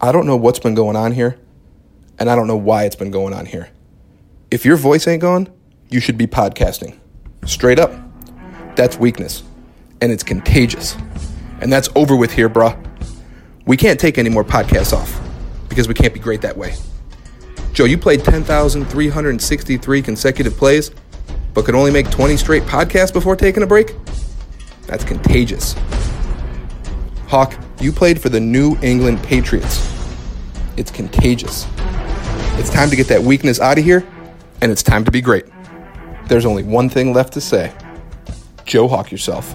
I don't know what's been going on here, and I don't know why it's been going on here. If your voice ain't gone, you should be podcasting. Straight up. That's weakness, and it's contagious. And that's over with here, bruh. We can't take any more podcasts off because we can't be great that way. Joe, you played 10,363 consecutive plays, but could only make 20 straight podcasts before taking a break? That's contagious. Hawk, you played for the New England Patriots. It's contagious. It's time to get that weakness out of here, and it's time to be great. There's only one thing left to say Joe Hawk yourself.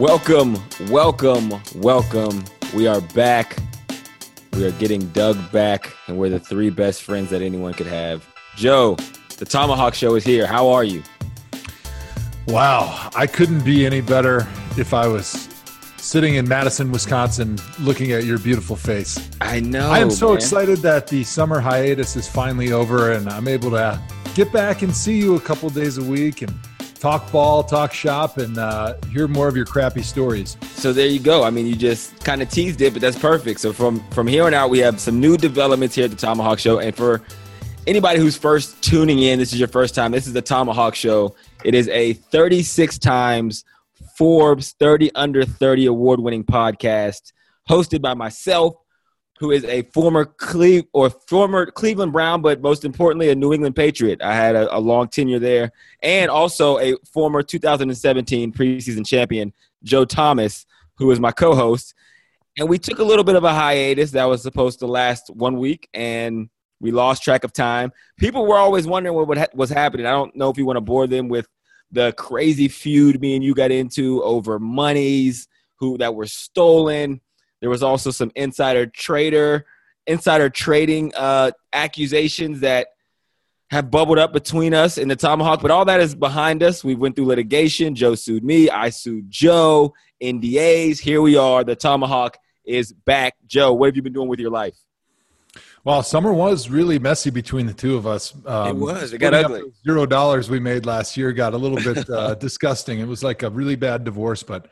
Welcome, welcome, welcome. We are back. We are getting Doug back, and we're the three best friends that anyone could have. Joe, the ThomaHawk Show is here. How are you? Wow, I couldn't be any better if I was sitting in Madison, Wisconsin, looking at your beautiful face. I know. I am so man. excited that the summer hiatus is finally over and I'm able to get back and see you a couple days a week and talk ball, talk shop, and uh, hear more of your crappy stories. So there you go. I mean, you just kind of teased it, but that's perfect. So from from here on out, we have some new developments here at the ThomaHawk Show, and for anybody who's first tuning in, this is your first time. This is the ThomaHawk Show. It is a 36 times Forbes 30 under 30 award winning podcast hosted by myself, who is a former Cle- or former Cleveland Brown, but most importantly, a New England Patriot. I had a, a long tenure there, and also a former 2017 preseason champion, Joe Thomas, who is my co-host. And we took a little bit of a hiatus that was supposed to last one week, and we lost track of time. People were always wondering what ha- was happening. I don't know if you want to bore them with the crazy feud me and you got into over monies who that were stolen. There was also some insider trader, insider trading uh, accusations that have bubbled up between us and the ThomaHawk, but all that is behind us. We went through litigation. Joe sued me. I sued Joe. NDAs. Here we are. The ThomaHawk is back. Joe, what have you been doing with your life? Well, summer was really messy between the two of us. Um, It was. It got up ugly. Zero dollars we made last year got a little bit uh, disgusting. It was like a really bad divorce, but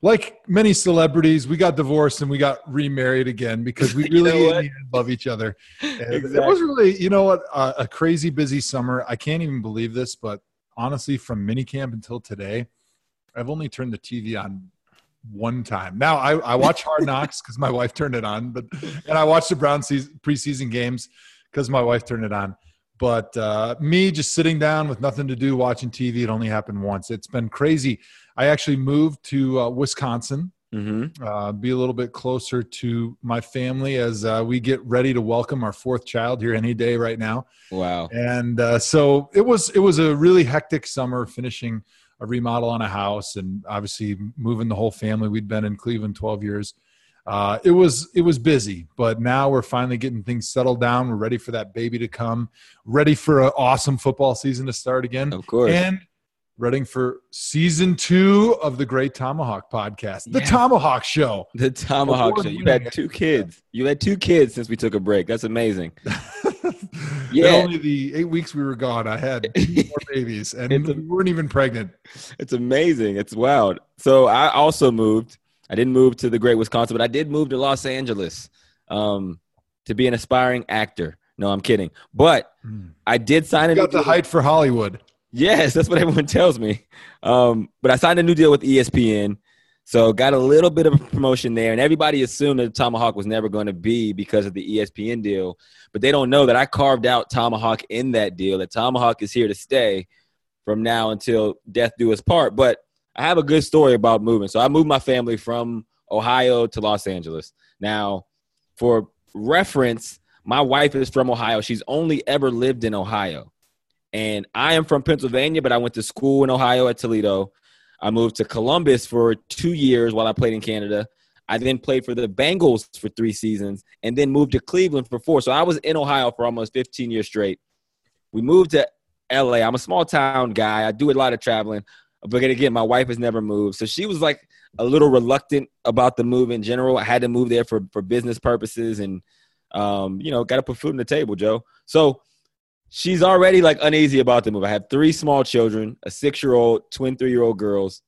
like many celebrities, we got divorced and we got remarried again because we You really know the end love each other. And It was really, you know what, uh, a crazy busy summer. I can't even believe this, but honestly, from minicamp until today, I've only turned the TV on one time. Now I, I watch Hard Knocks because my wife turned it on, but and I watch the Brown season, preseason games because my wife turned it on. But uh, me just sitting down with nothing to do watching TV, it only happened once. It's been crazy. I actually moved to uh, Wisconsin, Mm-hmm. uh, be a little bit closer to my family as uh, we get ready to welcome our fourth child here any day right now Wow. and uh, so it was it was a really hectic summer finishing a remodel on a house and obviously moving the whole family we'd been in cleveland 12 years uh, it was it was busy but now we're finally getting things settled down we're ready for that baby to come ready for an awesome football season to start again Of course. and ready for season two of the great thomahawk podcast the thomahawk show The ThomaHawk Show. You had two kids. You had two kids since we took a break. That's amazing. yeah. Yeah. only the eight weeks we were gone, I had two more babies, and a- we weren't even pregnant. It's amazing. It's wild. So I also moved. I didn't move to the great Wisconsin, but I did move to Los Angeles um, to be an aspiring actor. No, I'm kidding. But I did sign You new got the height for Hollywood. Yes, that's what everyone tells me. Um, but I signed a new deal with ESPN. So got a little bit of a promotion there, and everybody assumed that ThomaHawk was never going to be because of the ESPN deal. But they don't know that I carved out ThomaHawk in that deal. That ThomaHawk is here to stay from now until death do us part. But I have a good story about moving. So I moved my family from Ohio to Los Angeles. Now, for reference, my wife is from Ohio. She's only ever lived in Ohio. And I am from Pennsylvania, but I went to school in Ohio at Toledo. I moved to Columbus for two years while I played in Canada. I then played for the Bengals for three seasons and then moved to Cleveland for four. So I was in Ohio for almost 15 years straight. We moved to LA. I'm a small town guy. I do a lot of traveling. But again, my wife has never moved. So she was like a little reluctant about the move in general. I had to move there for for business purposes, and um, you know, got to put food on the table, Joe. So she's already like uneasy about the move. I have three small children, a six year old, twin three year old girls.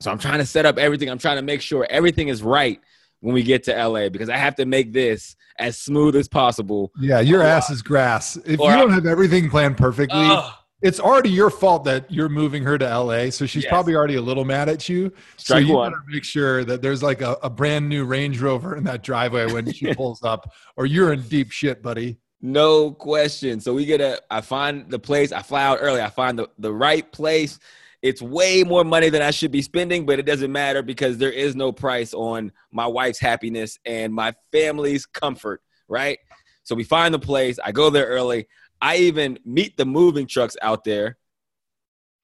So I'm trying to set up everything. I'm trying to make sure everything is right when we get to LA because I have to make this as smooth as possible. Yeah, your ass is grass. If you don't have everything planned perfectly, Ugh. it's already your fault that you're moving her to LA. So she's Yes. probably already a little mad at you. so Strike you one. gotta make sure that there's like a, a brand new Range Rover in that driveway when she pulls up, or you're in deep shit, buddy. No question. So we get a I find the place, I fly out early, I find the, the right place. It's way more money than I should be spending, but it doesn't matter because there is no price on my wife's happiness and my family's comfort, right? So we find the place, I go there early. I even meet the moving trucks out there.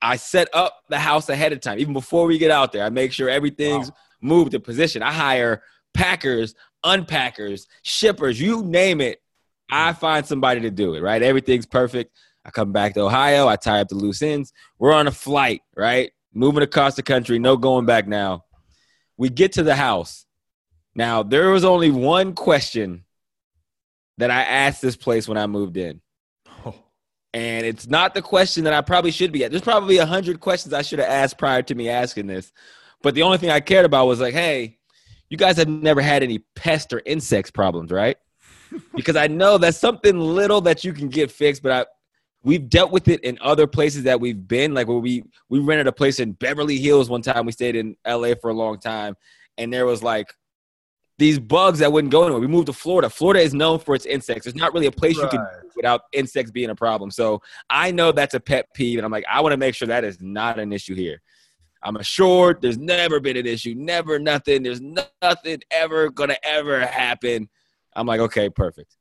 I set up the house ahead of time, even before we get out there. I make sure everything's moved to position. I hire packers, unpackers, shippers, you name it. I find somebody to do it, right? Everything's perfect. I come back to Ohio. I tie up the loose ends. We're on a flight, right? Moving across the country, no going back now. We get to the house. Now, there was only one question that I asked this place when I moved in. Oh, And it's not the question that I probably should be at. There's probably a hundred questions I should have asked prior to me asking this. But the only thing I cared about was like, hey, you guys have never had any pest or insects problems, right? Because I know that's something little that you can get fixed, but I we've dealt with it in other places that we've been. Like where we we rented a place in Beverly Hills one time. We stayed in LA for a long time, and there was like these bugs that wouldn't go anywhere. We moved to Florida. Florida is known for its insects. There's not really a place you can without insects being a problem. So I know that's a pet peeve, and I'm like, I want to make sure that is not an issue here. I'm assured there's never been an issue, never nothing. There's nothing ever gonna ever happen. I'm like, okay, perfect.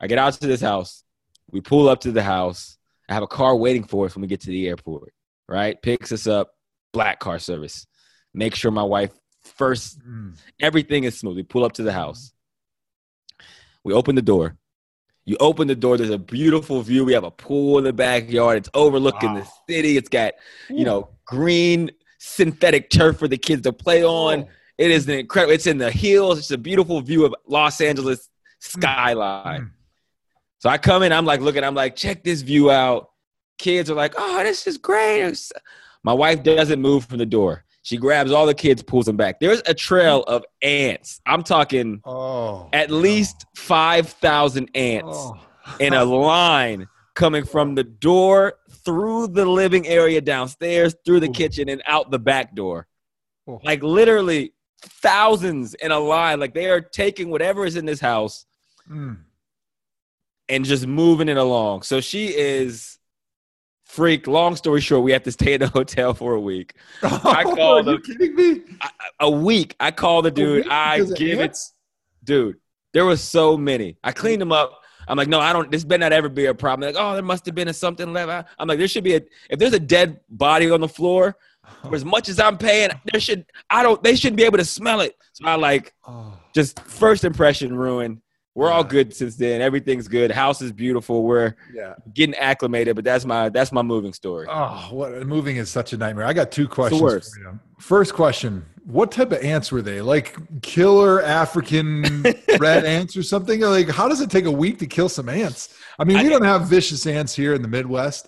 I get out to this house. We pull up to the house. I have a car waiting for us when we get to the airport. Right, picks us up. Black car service. Make sure my wife first Mm. Everything is smooth. We pull up to the house. We open the door. You open the door. There's a beautiful view. We have a pool in the backyard. It's overlooking the city. It's got, you know, green synthetic turf for the kids to play on. It is an incredible. It's in the hills. It's a beautiful view of Los Angeles skyline. Mm. So I come in. I'm like looking. I'm like, check this view out. Kids are like, oh, this is great. My wife doesn't move from the door. She grabs all the kids, pulls them back. There's a trail of ants. I'm talking Oh, at least five thousand ants Oh. in a line coming from the door through the living area downstairs, through the Ooh. kitchen, and out the back door. Like literally thousands in a line. Like they are taking whatever is in this house Mm. and just moving it along. So she is freak. Long story short, we have to stay in the hotel for a week. I Are called you them- kidding me? I- A week. I call the dude. I give it dude, there was so many. I cleaned them up. I'm like, no, I don't. This better not ever be a problem. They're like, oh, there must have been a something left. I'm like, there should be a. If there's a dead body on the floor, for as much as I'm paying, there should. I don't. They shouldn't be able to smell it. So I like Oh. just first impression ruined. We're all good since then. Everything's good. House is beautiful. We're Yeah. getting acclimated. But that's my that's my moving story. Oh, what moving is such a nightmare. I got two questions for you. First question: What type of ants were they? Like killer African red ants or something? Like, how does it take a week to kill some ants? I mean, I- we don't have vicious ants here in the Midwest,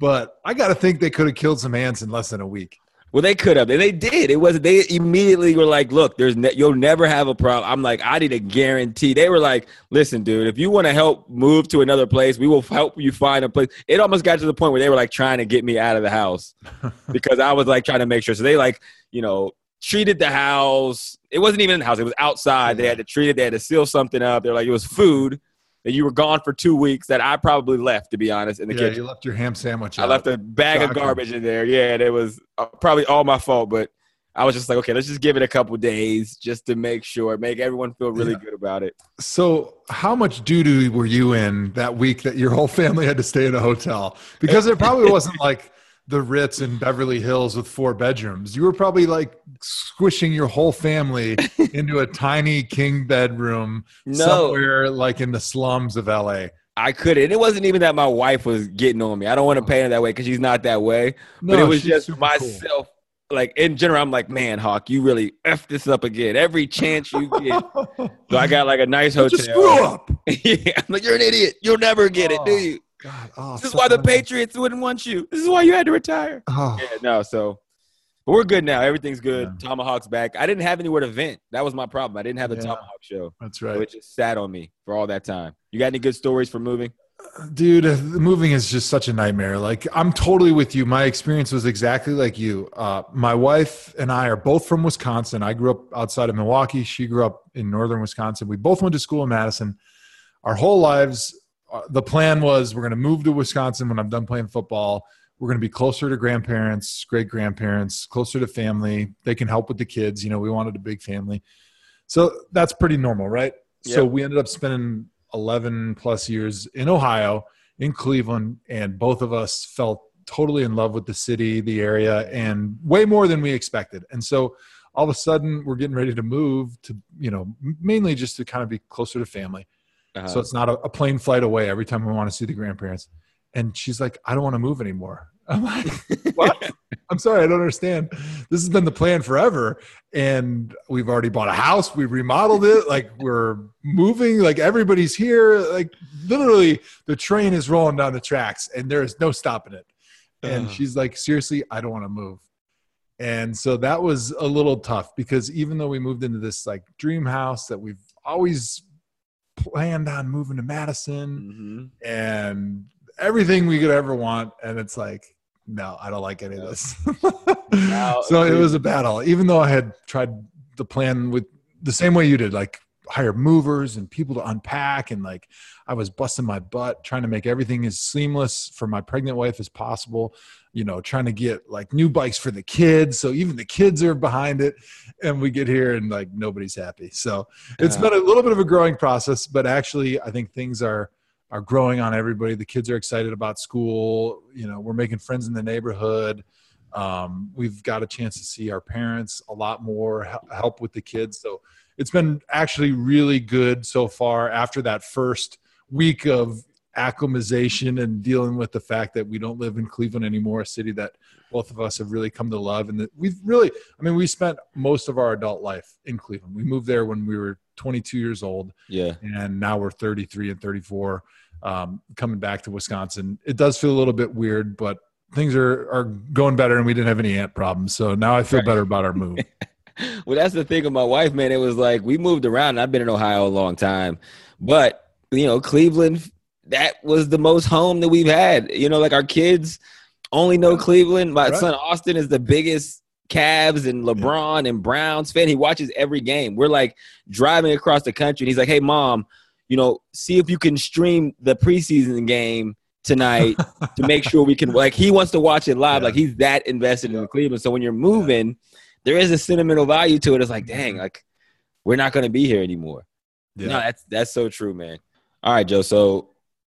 but I got to think they could have killed some ants in less than a week. Well, they could have, and they did. It was they immediately were like, "Look, there's ne- you'll never have a problem." I'm like, I need a guarantee. They were like, "Listen, dude, if you want to help move to another place, we will help you find a place." It almost got to the point where they were like trying to get me out of the house because I was like trying to make sure. So they like, you know, treated the house. It wasn't even in the house; it was outside. They had to treat it. They had to seal something up. They're like, it was food. And you were gone for two weeks. That I probably left, to be honest, in the Yeah, kitchen. you left your ham sandwich. I out. left a bag of garbage in there. Yeah, and it was uh, probably all my fault, but I was just like, okay, let's just give it a couple days just to make sure, make everyone feel really Yeah. good about it. So, how much doo doo were you in that week that your whole family had to stay in a hotel? Because it probably wasn't like the Ritz in Beverly Hills with four bedrooms. You were probably like squishing your whole family into a tiny king bedroom No. somewhere like in the slums of LA. I couldn't. It wasn't even that my wife was getting on me. I don't want to paint it that way because she's not that way. But it was just super cool. myself. like in general, I'm like, man, Hawk, you really f this up again. Every chance you get. so I got like a nice hotel. Just screw up. yeah, I'm like, you're an idiot. You'll never get it, do Oh, you? God, oh, This is why the. Patriots wouldn't want you. This is why you had to retire. Oh, Yeah, no, so but we're good now. Everything's good. Yeah. ThomaHawk's back. I didn't have anywhere to vent. That was my problem. I didn't have the Yeah. ThomaHawk show. that's So right. it just sat on me for all that time. You got any good stories for moving? Dude, uh, moving is just such a nightmare. Like, I'm totally with you. My experience was exactly like you. Uh, my wife and I are both from Wisconsin. I grew up outside of Milwaukee. She grew up in northern Wisconsin. We both went to school in Madison. Our whole lives, uh, the plan was we're going to move to Wisconsin when I'm done playing football. We're going to be closer to grandparents, great grandparents, closer to family. They can help with the kids. You know, we wanted a big family. So that's pretty normal, right? So we ended up spending 11 plus years in Ohio, in Cleveland, and both of us felt totally in love with the city, the area, and way more than we expected. And so all of a sudden, we're getting ready to move to, you know, mainly just to kind of be closer to family. Uh-huh. So it's not a, a plane flight away every time we want to see the grandparents. And she's like, I don't want to move anymore. I'm like, what? I'm sorry, I don't understand. This has been the plan forever. And we've already bought a house, we remodeled it, like we're moving, like everybody's here. Like literally, the train is rolling down the tracks and there is no stopping it. And Ugh. she's like, seriously, I don't want to move. And so that was a little tough because even though we moved into this like dream house that we've always planned on moving to Madison Mhm. and everything we could ever want, and it's like, no, I don't like any of this. So it was a battle, even though I had tried the plan with the same way you did, like hire movers and people to unpack, and like I was busting my butt trying to make everything as seamless for my pregnant wife as possible. You know, trying to get like new bikes for the kids, so even the kids are behind it, and we get here and like nobody's happy. So it's Yeah. been a little bit of a growing process, but actually, I think things are are growing on everybody. The kids are excited about school. You know, we're making friends in the neighborhood. Um, we've got a chance to see our parents a lot more, help with the kids. So it's been actually really good so far. After that first week of acclimatization and dealing with the fact that we don't live in Cleveland anymore, a city that both of us have really come to love, and that we've really, I mean, we spent most of our adult life in Cleveland. We moved there when we were 22 years old Yeah. and now we're 33 and 34 um, coming back to wisconsin it does feel a little bit weird but things are, are going better and we didn't have any ant problems so now i feel Right. better about our move Well, that's the thing with my wife, man. It was like we moved around. and I've been in Ohio a long time, but you know, Cleveland, that was the most home that we've had. You know, like our kids only know Cleveland. My Right. son Austin is the biggest Cavs and LeBron and Browns fan. He watches every game. We're like driving across the country, and he's like, "Hey, mom, you know, see if you can stream the preseason game." Tonight to make sure we can like he wants to watch it live Yeah. like he's that invested in Cleveland so when you're moving there is a sentimental value to it. It's like, mm-hmm. dang, like we're not going to be here anymore. No, that's that's so true, man. All right, Joe. So,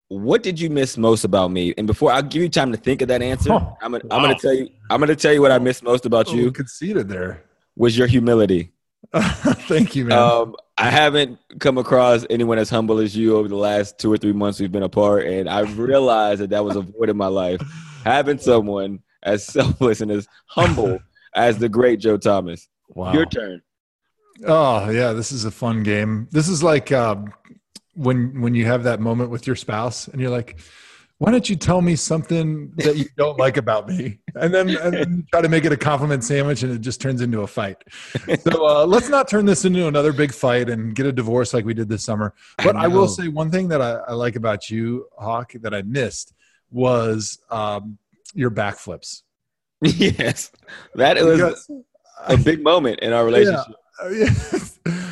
what did you miss most about me? And before I'll give you time to think of that answer, Oh, I'm gonna, wow. I'm gonna tell you. I'm gonna tell you what I miss most about Oh, you conceded there was your humility. thank you man Um, I haven't come across anyone as humble as you over the last two or three months we've been apart, and I realized that that was a void in my life. Having someone as selfless and as humble as the great Joe Thomas. wow Your turn. oh yeah this is a fun game this is like um, when when you have that moment with your spouse and you're like why don't you tell me something that you don't like about me? And then, and then try to make it a compliment sandwich and it just turns into a fight. So uh, let's not turn this into another big fight and get a divorce like we did this summer. But i, will say one thing that I, I like about you hawk that i missed was um, your backflips. Yes, that was Because- a big moment in our relationship. Uh, yeah.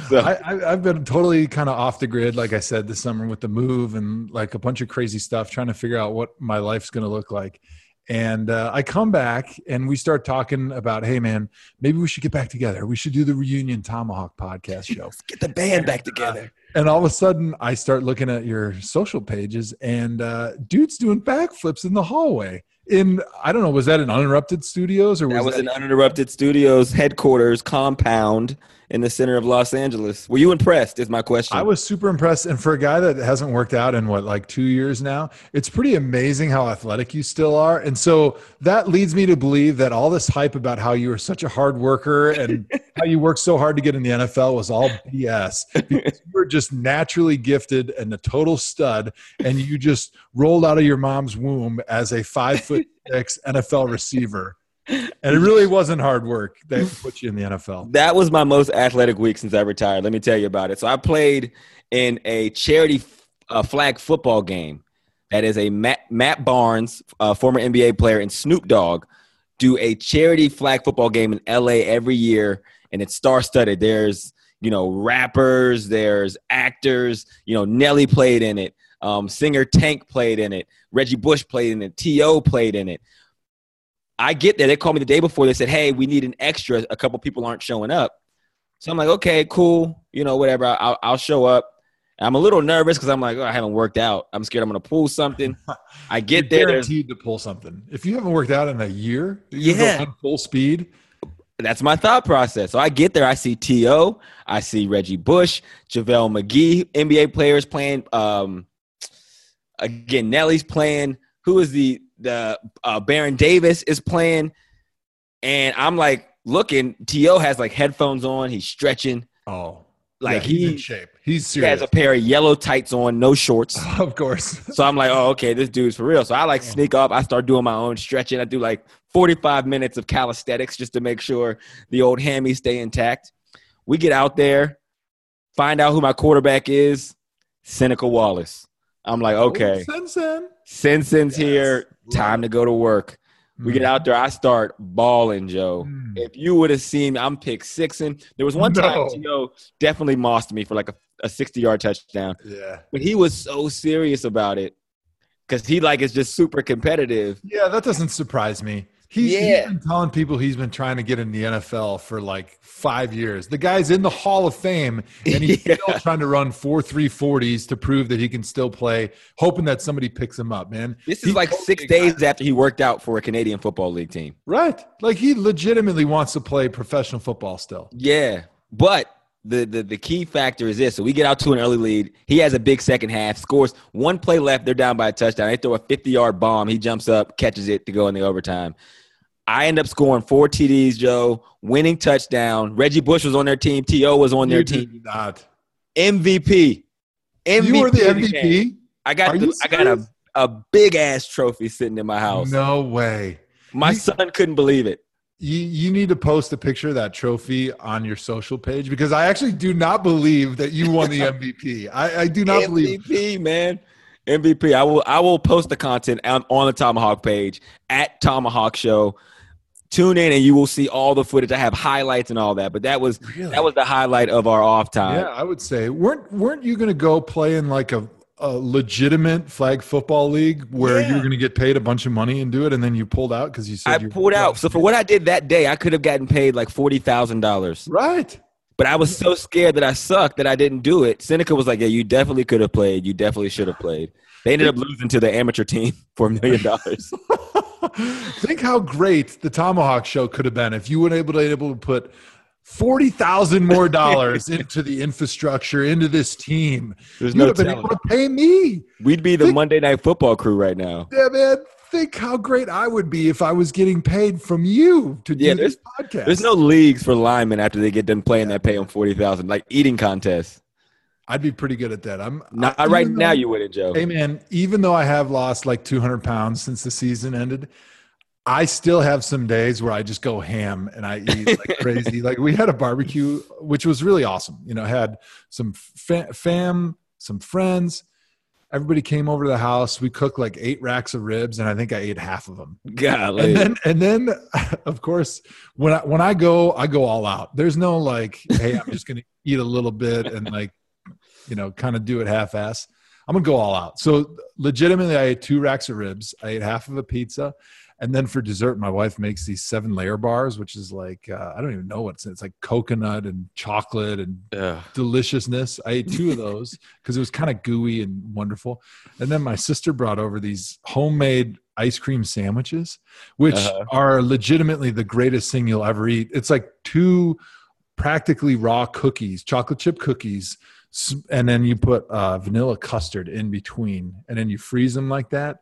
So- I, I, I've been totally kind of off the grid, like I said, this summer with the move and like a bunch of crazy stuff, trying to figure out what my life's going to look like. And uh, I come back and we start talking about, hey, man, maybe we should get back together. We should do the reunion ThomaHawk podcast show. Get the band back together. and all of a sudden, I start looking at your social pages and uh, dude's doing backflips in the hallway. In, I don't know, was that in Uninterrupted Studios or was That was that an uninterrupted studios headquarters compound in the center of Los Angeles. Were you impressed? Is my question. I was super impressed. And for a guy that hasn't worked out in what, like two years now, it's pretty amazing how athletic you still are. And so that leads me to believe that all this hype about how you were such a hard worker and how you worked so hard to get in the NFL was all BS. Because you were just naturally gifted and a total stud. And you just rolled out of your mom's womb as a five foot six NFL receiver. And it really wasn't hard work that put you in the NFL. That was my most athletic week since I retired. Let me tell you about it. So I played in a charity uh, flag football game. That is a Matt, Matt Barnes, uh, former NBA player, and Snoop Dogg do a charity flag football game in LA every year, and it's star studded. There's you know rappers, there's actors. You know Nelly played in it. Um, singer Tank played in it. Reggie Bush played in it. T.O. played in it. I get there. They called me the day before. They said, "Hey, we need an extra. A couple people aren't showing up." So I'm like, "Okay, cool. You know, whatever. I'll, I'll show up." And I'm a little nervous because I'm like, "Oh, I haven't worked out. I'm scared I'm going to pull something." I get You're there. Guaranteed to pull something. If you haven't worked out in a year, you Yeah. full speed. that's my thought process. So I get there. I see T.O. I see Reggie Bush, JaVale McGee, NBA players playing. Um, again, Nelly's playing. Who is the the uh, Baron Davis is playing, and I'm like looking. T.O. has like headphones on. He's stretching. Oh, Like yeah, he's in shape. He's he has a pair of yellow tights on, no shorts. of course. So I'm like, oh, okay, this dude's for real. So I like sneak up. I start doing my own stretching. I do like 45 minutes of calisthenics just to make sure the old hammies stay intact. We get out there, find out who my quarterback is, Seneca Wallace. I'm like, okay, Sen-Sen. Simpson's Yes. here. Time to go to work. We get Mm. out there. I start balling, Joe. Mm. If you would have seen me, I'm pick sixing. There was one time No. T.O. definitely mossed me for like a, a 60 yard touchdown Yeah. but he was so serious about it because he like is just super competitive. Yeah, that doesn't surprise me. He's, Yeah. he's been telling people he's been trying to get in the NFL for like five years. The guy's in the Hall of Fame, and he's Yeah. still trying to run four three forties to prove that he can still play, hoping that somebody picks him up. Man, This is He like six days after he worked out for a Canadian Football League team. right? Like he legitimately wants to play professional football still. Yeah, but the, the the key factor is this: so we get out to an early lead. He has a big second half, scores one play left. They're down by a touchdown. They throw a fifty yard bomb. He jumps up, catches it to go in the overtime. I end up scoring four TDs, Joe, winning touchdown. Reggie Bush was on their team. To was on their You team. not. MVP. MVP. You were the. MVP. I got the, I got a, a big ass trophy sitting in my house. No way. My You- son couldn't believe it. You, you need to post a picture of that trophy on your social page because I actually do not believe that you won the MVP. I, I do not believe. MVP, man. MVP. I will I will post the content on, on the ThomaHawk page at ThomaHawk Show. Tune in and you will see all the footage. I have highlights and all that, but that was Really? that was the highlight of our off time. Yeah, I would say weren't weren't you going to go play in like a, a legitimate flag football league where you Yeah. were going to get paid a bunch of money and do it, and then you pulled out because you said I you pulled out. So for what I did that day, I could have gotten paid like forty thousand dollars. right. But I was so scared that I sucked that I didn't do it. Seneca was like, "Yeah, you definitely could have played. You definitely should have played." They ended up losing to the amateur team for a million dollars. Think how great the ThomaHawk Show could have been if you were able to able to put forty thousand more dollars into the infrastructure into this team. There's you no would have been able to pay me. We'd be the Think- Monday Night Football crew right now. Yeah, man. Think how great I would be if I was getting paid from you to Yeah, do this podcast. There's no leagues for linemen after they get done playing that pay them forty thousand, like eating contests. I'd be pretty good at that. I'm Not I- right even now. You wouldn't, Joe. Hey man, even though I have lost like 200 pounds since the season ended, I still have some days where I just go ham and I eat like crazy. Like we had a barbecue, which was really awesome. You know, had some fa- fam, some friends. Everybody came over to the house. We cooked like eight racks of ribs, and I think I ate half of them. Golly. And then, and then, of course, when I when I go, I go all out. There's no like, hey, I'm just gonna eat a little bit and like, you know, kind of do it half-ass. I'm gonna go all out. So legitimately, I ate two racks of ribs. I ate half of a pizza, and then for dessert, my wife makes these seven layer bars, which is like uh, I don't even know what's in. It's like coconut and chocolate and Ugh. deliciousness. I ate two of those because it was kind of gooey and wonderful. And then my sister brought over these homemade ice cream sandwiches, which Uh-huh. are legitimately the greatest thing you'll ever eat. It's like two practically raw cookies, chocolate chip cookies, and then you put uh, vanilla custard in between, and then you freeze them like that,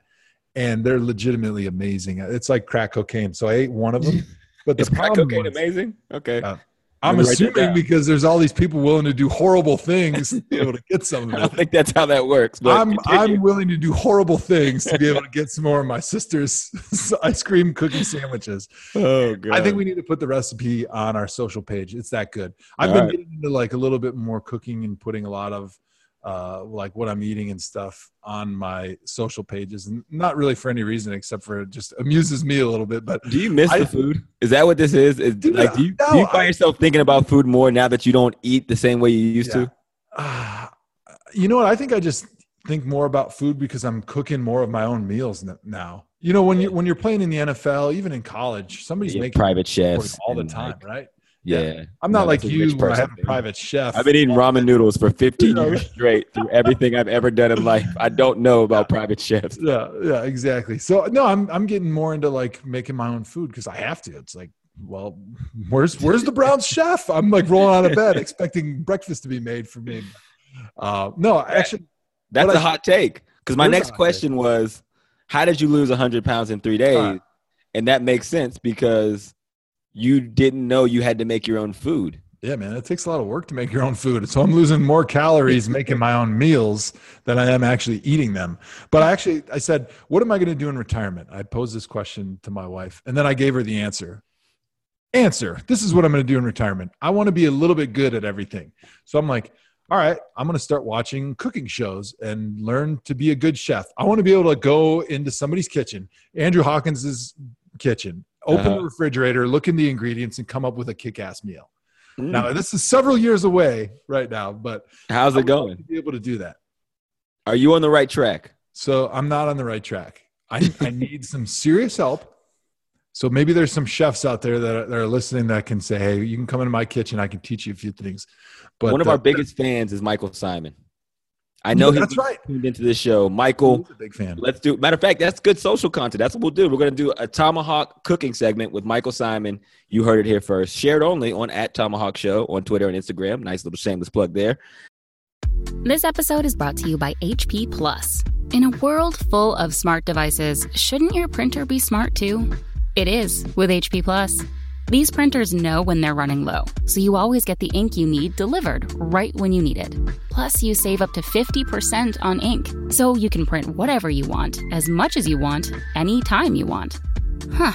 and they're legitimately amazing. It's like crack cocaine. So I ate one of them, but the Is crack cocaine was, amazing? Okay. Uh, I'm Let me write that assuming because there's all these people willing to do horrible things to be able to get some I of it. think that's how that works. But I'm continue. I'm willing to do horrible things to be able to get some more of my sister's ice cream cookie sandwiches. oh god. I think we need to put the recipe on our social page. It's that good. I've All been right. getting into like a little bit more cooking and putting a lot of uh, like what I'm eating and stuff on my social pages, and not really for any reason except for it just amuses me a little bit. But Do you miss I- the food? Is that what this is? Is like do you, no, do you find I- yourself thinking about food more now that you don't eat the same way you used Yeah. to? uh, you know what? I think I just think more about food because I'm cooking more of my own meals now. You know, when you when you're playing in the NFL, even in college, somebody's Yeah, making private chefs all the time, like, right? Yeah. Yeah. I'm not No, like you I have a private chef. I've been eating ramen noodles for 15 years straight through everything I've ever done in life. I don't know about private chefs. yeah, yeah, exactly. So no, I'm I'm getting more into like making my own food because I have to. It's like, well, where's where's the brown chef? I'm like rolling out of bed expecting breakfast to be made for me. Uh, no, actually, That's a I- hot take. Because my It is a next hot take. question was, how did you lose 100 pounds in three days? Alright. And that makes sense because you didn't know you had to make your own food. yeah, man, it takes a lot of work to make your own food. So I'm losing more calories making my own meals than I am actually eating them. But I actually, I said, what am I going to do in retirement? I posed this question to my wife, and then I gave her the answer. Answer. This is what I'm going to do in retirement. I want to be a little bit good at everything. So I'm like, all right, I'm going to start watching cooking shows and learn to be a good chef. I want to be able to go into somebody's kitchen, Andrew Hawkins's kitchen, open Uh-huh. the refrigerator, look in the ingredients, and come up with a kick-ass meal. Mm. Now, this is several years away right now, but How's it going? to be able to do that. Are you on the right track? So I'm not on the right track. I, I need some serious help. So maybe there's some chefs out there that are, that are listening that can say, "Hey, you can come into my kitchen. I can teach you a few things." But One of uh, our biggest fans is Michael Symon. I know Yeah, he's that's right. tuned into this show. Michael, He's a big fan. let's do. Matter of fact, that's good social content. That's what we'll do. We're going to do a ThomaHawk cooking segment with Michael Symon. You heard it here first. Shared only on at ThomaHawk Show on Twitter and Instagram. Nice little shameless plug there. This episode is brought to you by HP Plus. In a world full of smart devices, shouldn't your printer be smart too? It is with HP Plus. These printers know when they're running low, so you always get the ink you need delivered right when you need it. Plus, you save up to 50% on ink, so you can print whatever you want, as much as you want, anytime you want. Huh,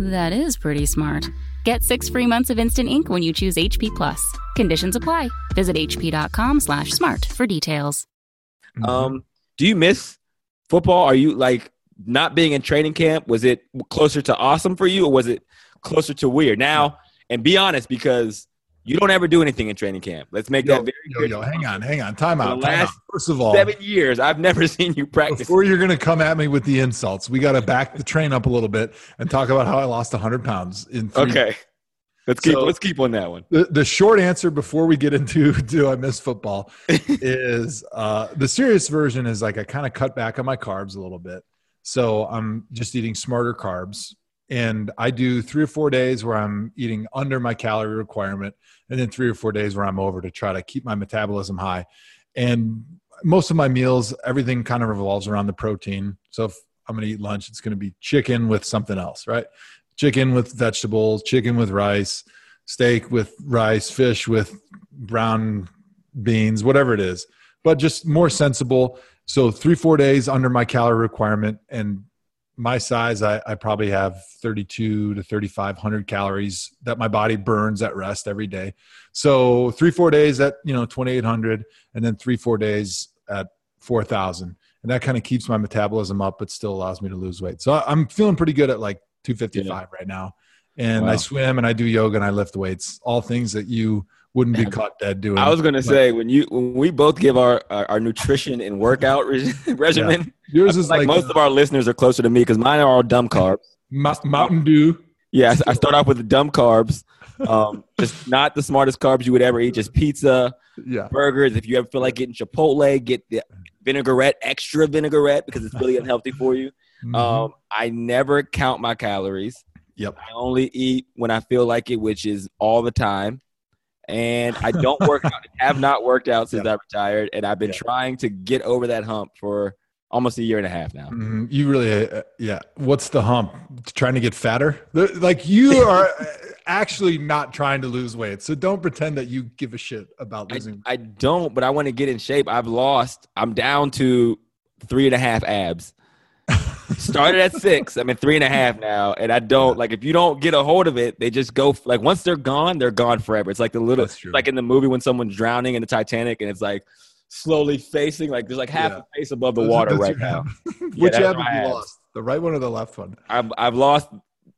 that is pretty smart. Get six free months of instant ink when you choose HP Plus. Conditions apply. Visit hp.com slash smart for details. Mhm. Um, do you miss football? Are you like not being in training camp? Was it closer to awesome for you, or was it closer to weird? Now, and be honest, because you don't ever do anything in training camp. Let's make yo, that very yo, clear. yo, hang on, hang on. Time out. Time out. last First of all, Seven years, I've never seen you practice. before you're going to come at me with the insults, we got to back the train up a little bit and talk about how I lost 100 pounds in three Okay, let's keep So- let's keep on that one. the, the short answer before we get into do I miss football is uh, the serious version is like I kind of cut back on my carbs a little bit. So I'm just eating smarter carbs. And I do three or four days where I'm eating under my calorie requirement, and then three or four days where I'm over to try to keep my metabolism high. And most of my meals, everything kind of revolves around the protein. So if I'm going to eat lunch, it's going to be chicken with something else, right? Chicken with vegetables, chicken with rice, steak with rice, fish with brown beans, whatever it is, but just more sensible. So three, four days under my calorie requirement. And my size, I, I probably have 32 to 3,500 calories that my body burns at rest every day. So three, four days at, you know, 2,800 and then three, four days at 4,000. And that kind of keeps my metabolism up, but still allows me to lose weight. So I'm feeling pretty good at like 255 right now. And I swim and I do yoga and I lift weights, all things that you wouldn't be caught dead doing. I was gonna But say when you when we both give our our, our nutrition and workout reg- regimen. I yours is like, like, most of our listeners are closer to me because mine are all dumb carbs. Mo- Mountain Dew. Yeah, I start off with the dumb carbs, um, just not the smartest carbs you would ever eat. Just pizza, Yeah. burgers. If you ever feel like getting Chipotle, get the vinaigrette, extra vinaigrette because it's really unhealthy for you. Mhm. Um, I never count my calories. yep. I only eat when I feel like it, which is all the time. And I don't work out. Have not worked out since Yeah. I retired, and I've been Yeah. trying to get over that hump for almost a year and a half now. Mhm. You really, uh, yeah. What's the hump? Trying to get fatter? Like you are uh, actually not trying to lose weight, so don't pretend that you give a shit about I, losing. I don't, but I want to get in shape. I've lost. I'm down to three and a half abs. Started at six. I'm at three and a half now, and I don't like. If you don't get a hold of it, they just go like once they're gone, they're gone forever. It's like the little, like in the movie when someone's drowning in the Titanic, and it's like slowly facing like there's like half Yeah. a face above the Those- water those right now. Which ab my have you lost? The right one or the left one? I've I've lost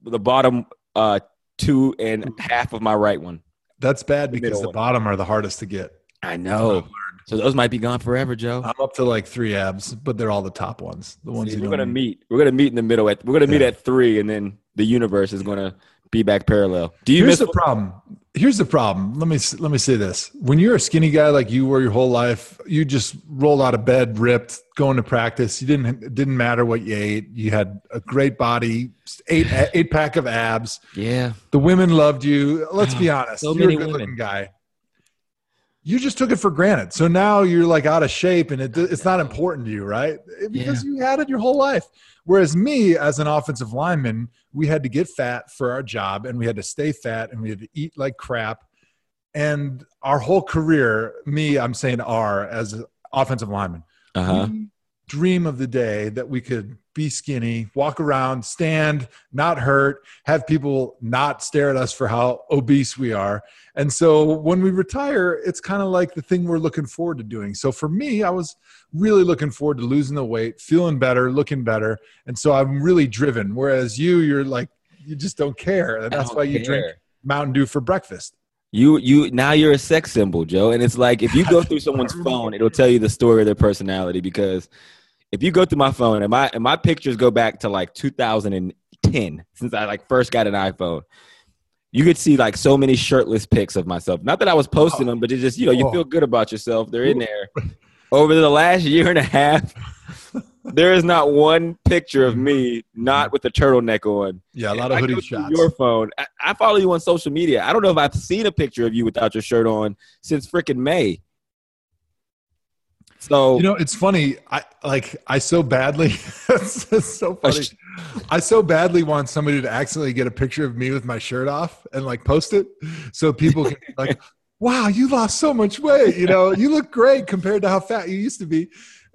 the bottom uh two and half of my right one. That's bad The because the one. bottom are the hardest to get. I know. So those might be gone forever, Joe. I'm up to like three abs, but they're all the top ones. The ones See, you we're gonna need. meet. We're gonna meet in the middle. At we're gonna meet Yeah. at three, and then the universe is gonna be back parallel. Do you Here's miss? the problem. Here's the problem. Let me let me say this. When you're a skinny guy like you were your whole life, you just rolled out of bed, ripped, going to practice. You didn't it didn't matter what you ate. You had a great body, eight eight pack of abs. yeah, The women loved you. Let's be honest. So you're a good looking guy. You just took it for granted. So now you're like out of shape and it, it's not important to you, right? Because you had it your whole life. Whereas me, as an offensive lineman, we had to get fat for our job and we had to stay fat and we had to eat like crap. And our whole career, me, I'm saying our as an offensive lineman, uh huh. we dream of the day that we could be skinny, walk around, stand, not hurt, have people not stare at us for how obese we are. And so when we retire, it's kind of like the thing we're looking forward to doing. So for me, I was really looking forward to losing the weight, feeling better, looking better. And so I'm really driven. Whereas you, you're like, you just don't care. And that's why you drink Mountain Dew for breakfast. You you now you're a sex symbol, Joe. And it's like if you go through someone's phone, it'll tell you the story of their personality. Because if you go through my phone and my and my pictures go back to like 2010, since I like first got an iPhone. You could see like so many shirtless pics of myself. Not that I was posting oh. them, but it's just you know you Oh. feel good about yourself. They're in there. Over the last year and a half, there is not one picture of me not mm. with a turtleneck on. Yeah, a lot of hoodie shots. Your phone. I, I follow you on social media. I don't know if I've seen a picture of you without your shirt on since freaking May. So You know, it's funny. I like I so badly. it's, it's so funny. I so badly want somebody to accidentally get a picture of me with my shirt off and like post it, so people can be like, "Wow, you lost so much weight. You know, you look great compared to how fat you used to be."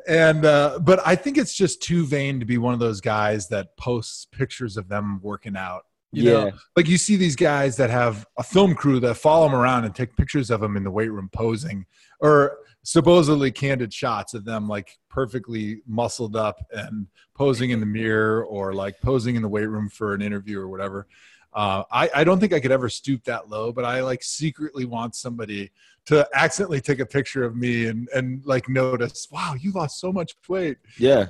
And uh, but I think it's just too vain to be one of those guys that posts pictures of them working out. You know, Yeah. like you see these guys that have a film crew that follow them around and take pictures of them in the weight room posing, or supposedly candid shots of them like perfectly muscled up and posing in the mirror or like posing in the weight room for an interview or whatever. Uh, I, I don't think I could ever stoop that low, but I like secretly want somebody to accidentally take a picture of me and, and like notice, wow, you lost so much weight. yeah,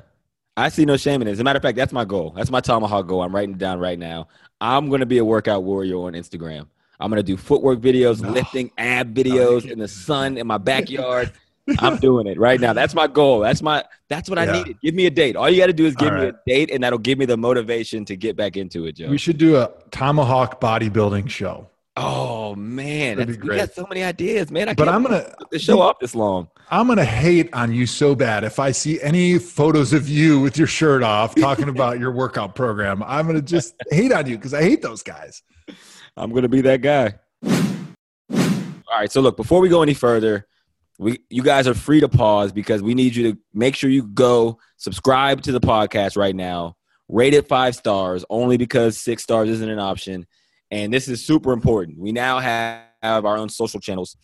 I see no shame in it. As a matter of fact, that's my goal. That's my thomahawk goal. I'm writing it down right now. I'm gonna be a workout warrior on Instagram. I'm gonna do footwork videos, No. lifting, ab videos can't in the sun in my backyard. I'm doing it right now. That's my goal. That's my that's what I Yeah. needed. Give me a date. All you got to do is give All me a date, and that'll give me the motivation to get back into it, Joe. We should do a thomahawk bodybuilding show. oh man, That'd that's, be we great. got so many ideas, man. I But can't I'm gonna the show off this long. I'm gonna hate on you so bad if I see any photos of you with your shirt off talking about your workout program. I'm gonna just hate on you because I hate those guys. I'm gonna be that guy. All right. So look, before we go any further, we you guys are free to pause because we need you to make sure you go subscribe to the podcast right now. Rate it five stars only because six stars isn't an option. And this is super important. We now have, have our own social channels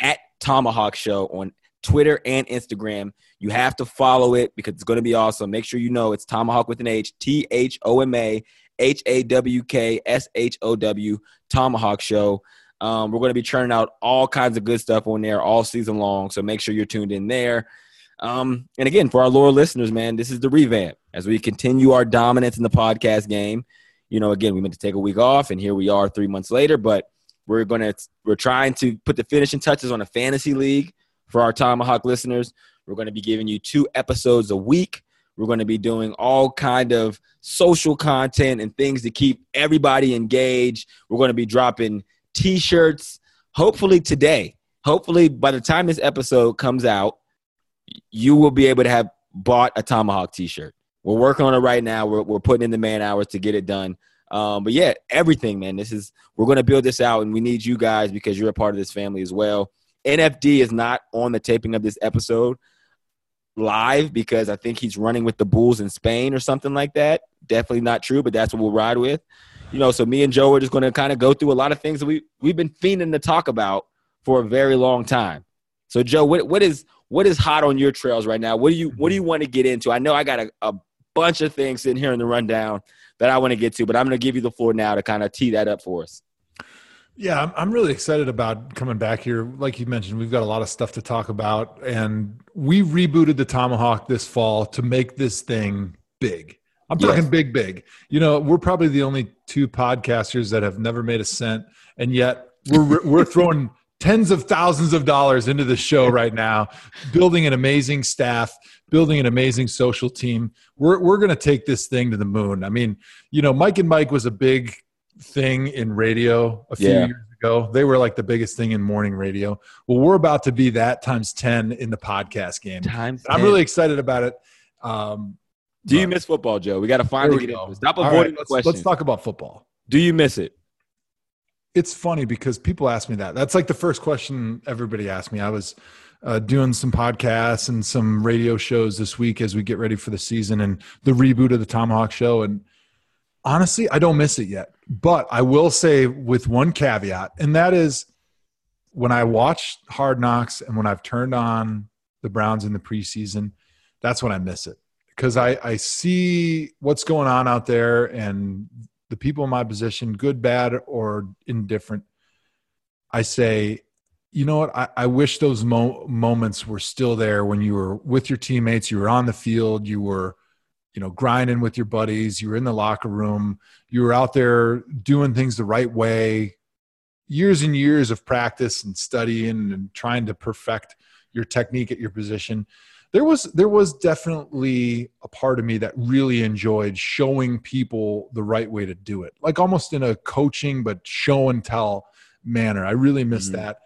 at ThomaHawk Show on Twitter and Instagram. You have to follow it because it's going to be awesome. Make sure you know it's ThomaHawk with an H, T H O M A H A W K S H O W, ThomaHawk Show. Um, we're going to be churning out all kinds of good stuff on there all season long. So make sure you're tuned in there. Um, and again, for our loyal listeners, man, this is the revamp as we continue our dominance in the podcast game. You know, again, we meant to take a week off, and here we are three months later. But we're gonna we're trying to put the finishing touches on a fantasy league for our ThomaHawk listeners. We're going to be giving you two episodes a week. We're going to be doing all kind of social content and things to keep everybody engaged. We're going to be dropping t-shirts, hopefully today, hopefully by the time this episode comes out, you will be able to have bought a ThomaHawk T-shirt. We're working on it right now. We're, we're putting in the man hours to get it done. Um, but yeah, everything, man. This is we're going to build this out, and we need you guys because you're a part of this family as well. NFD is not on the taping of this episode live because I think he's running with the Bulls in Spain or something like that. Definitely not true, but that's what we'll ride with. You know, so me and Joe are just going to kind of go through a lot of things that we we've been fiending to talk about for a very long time. So, Joe, what what is what is hot on your trails right now? What do you what do you want to get into? I know I got a, a bunch of things sitting here in the rundown that I want to get to, but I'm going to give you the floor now to kind of tee that up for us. Yeah, I'm, I'm really excited about coming back here. Like you mentioned, we've got a lot of stuff to talk about, and we rebooted the ThomaHawk this fall to make this thing big. I'm talking yes. big, big. You know, we're probably the only two podcasters that have never made a cent, and yet we're we're throwing tens of thousands of dollars into the show right now, building an amazing staff, building an amazing social team. We're we're going to take this thing to the moon. I mean, you know, Mike and Mike was a big thing in radio a few yeah. years ago. They were like the biggest thing in morning radio. Well, we're about to be that times 10 in the podcast game. Times I'm really excited about it. Um, Do you miss football, Joe? We got to finally get into Stop avoiding right, the question. Let's talk about football. Do you miss it? It's funny because people ask me that. That's like the first question everybody asked me. I was uh, doing some podcasts and some radio shows this week as we get ready for the season and the reboot of the ThomaHawk Show. And honestly, I don't miss it yet. But I will say with one caveat, and that is when I watch Hard Knocks and when I've turned on the Browns in the preseason, that's when I miss it because I, I see what's going on out there and the people in my position, good, bad, or indifferent. I say, you know what? I, I wish those mo- moments were still there when you were with your teammates, you were on the field, you were you know grinding with your buddies you were in the locker room you were out there doing things the right way years and years of practice and studying and trying to perfect your technique at your position there was there was definitely a part of me that really enjoyed showing people the right way to do it like almost in a coaching but show and tell manner i really miss mm-hmm. that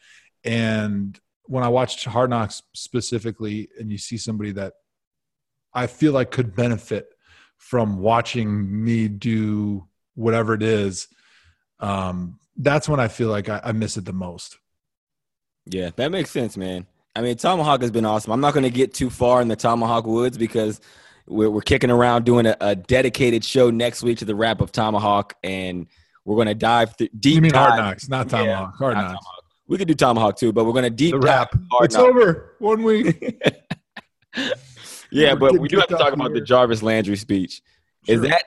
and when i watched hard knocks specifically and you see somebody that I feel like could benefit from watching me do whatever it is. Um, that's when I feel like I, I miss it the most. Yeah, that makes sense, man. I mean, ThomaHawk has been awesome. I'm not going to get too far in the ThomaHawk woods because we're, we're kicking around doing a, a, dedicated show next week to the wrap of ThomaHawk, and we're going to dive th- deep. You mean dive. Hard Knocks, not ThomaHawk. Yeah, hard not Knocks. ThomaHawk. We could do ThomaHawk too, but we're going to deep the wrap. It's knocks. over. One week. yeah, but we do have to talk about here. the Jarvis Landry speech. Sure. Is that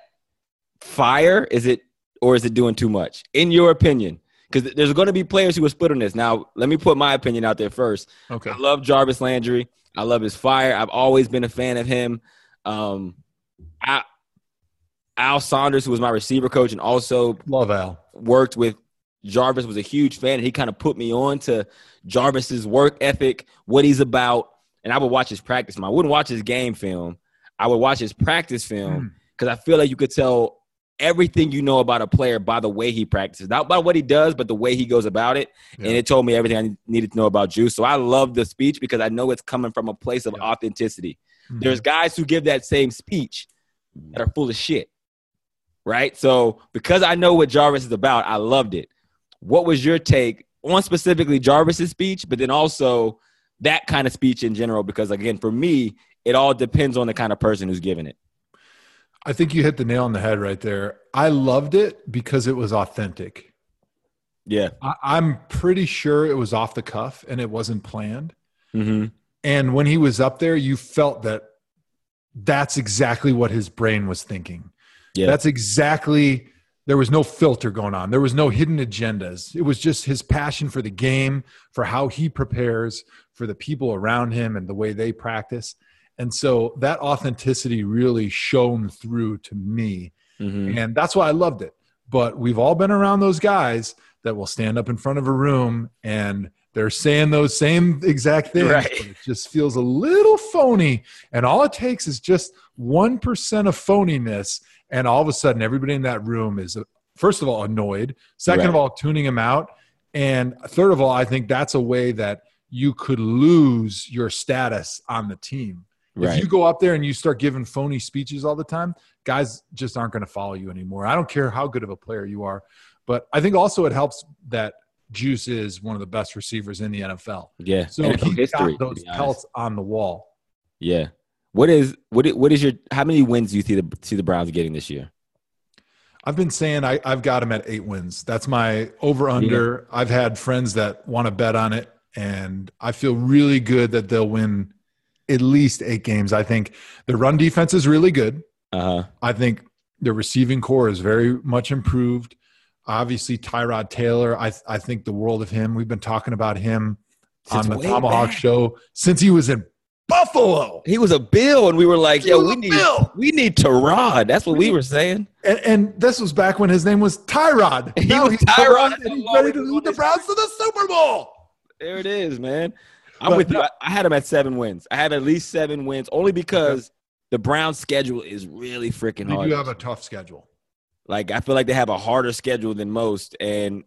fire? Is it or is it doing too much? In your opinion? Because there's going to be players who are split on this. Now, let me put my opinion out there first. Okay. I love Jarvis Landry. I love his fire. I've always been a fan of him. Um, I, Al Saunders, who was my receiver coach and also love Al, worked with Jarvis, was a huge fan. and He kind of put me on to Jarvis's work ethic, what he's about and I would watch his practice. I wouldn't watch his game film. I would watch his practice film because hmm. I feel like you could tell everything you know about a player by the way he practices, not by what he does, but the way he goes about it. Yeah. And it told me everything I needed to know about Juice. So I love the speech because I know it's coming from a place of yeah. authenticity. Mm-hmm. There's guys who give that same speech that are full of shit. Right. So because I know what Jarvis is about, I loved it. What was your take on specifically Jarvis's speech, but then also that kind of speech in general because again for me it all depends on the kind of person who's giving it i think you hit the nail on the head right there i loved it because it was authentic yeah I, am pretty sure it was off the cuff and it wasn't planned mm-hmm. and when he was up there you felt that that's exactly what his brain was thinking yeah that's exactly there was no filter going on. There was no hidden agendas. It was just his passion for the game, for how he prepares, for the people around him and the way they practice. And so that authenticity really shone through to me. Mm-hmm. And that's why I loved it. But we've all been around those guys that will stand up in front of a room and they're saying those same exact things. Right. it just feels a little phony. And all it takes is just 1% of phoniness and all of a sudden everybody in that room is first of all annoyed second right. of all tuning them out And third of all, I think that's a way that you could lose your status on the team. Right. If you go up there and you start giving phony speeches all the time, guys just aren't going to follow you anymore. I don't care how good of a player you are. But I think also it helps that Juice is one of the best receivers in the NFL. Yeah. So NFL he history, got those pelts on the wall. Yeah. What is what is, what is your how many wins do you see the see the Browns getting this year? I've been saying I, I've got them at eight wins. That's my over under. I've had friends that want to bet on it, and I feel really good that they'll win at least eight games. I think the run defense is really good. Uh huh. I think the receiving corps is very much improved. Obviously, Tyrod Taylor, I, I think the world of him. We've been talking about him Since on the ThomaHawk back. show since he was in Buffalo. He was a bill, and we were like, He "Yo, we need Bill. we need Tyrod." That's what we were saying. And, and this was back when his name was Tyrod. He now was he's Tyrod. and he's ready to lead the Browns to the Super Bowl. There it is, man. I'm But with you. I, I had him at seven wins. I have at least seven wins, only because the Browns' schedule is really freaking They hard. do have a tough schedule. Like I feel like they have a harder schedule than most, and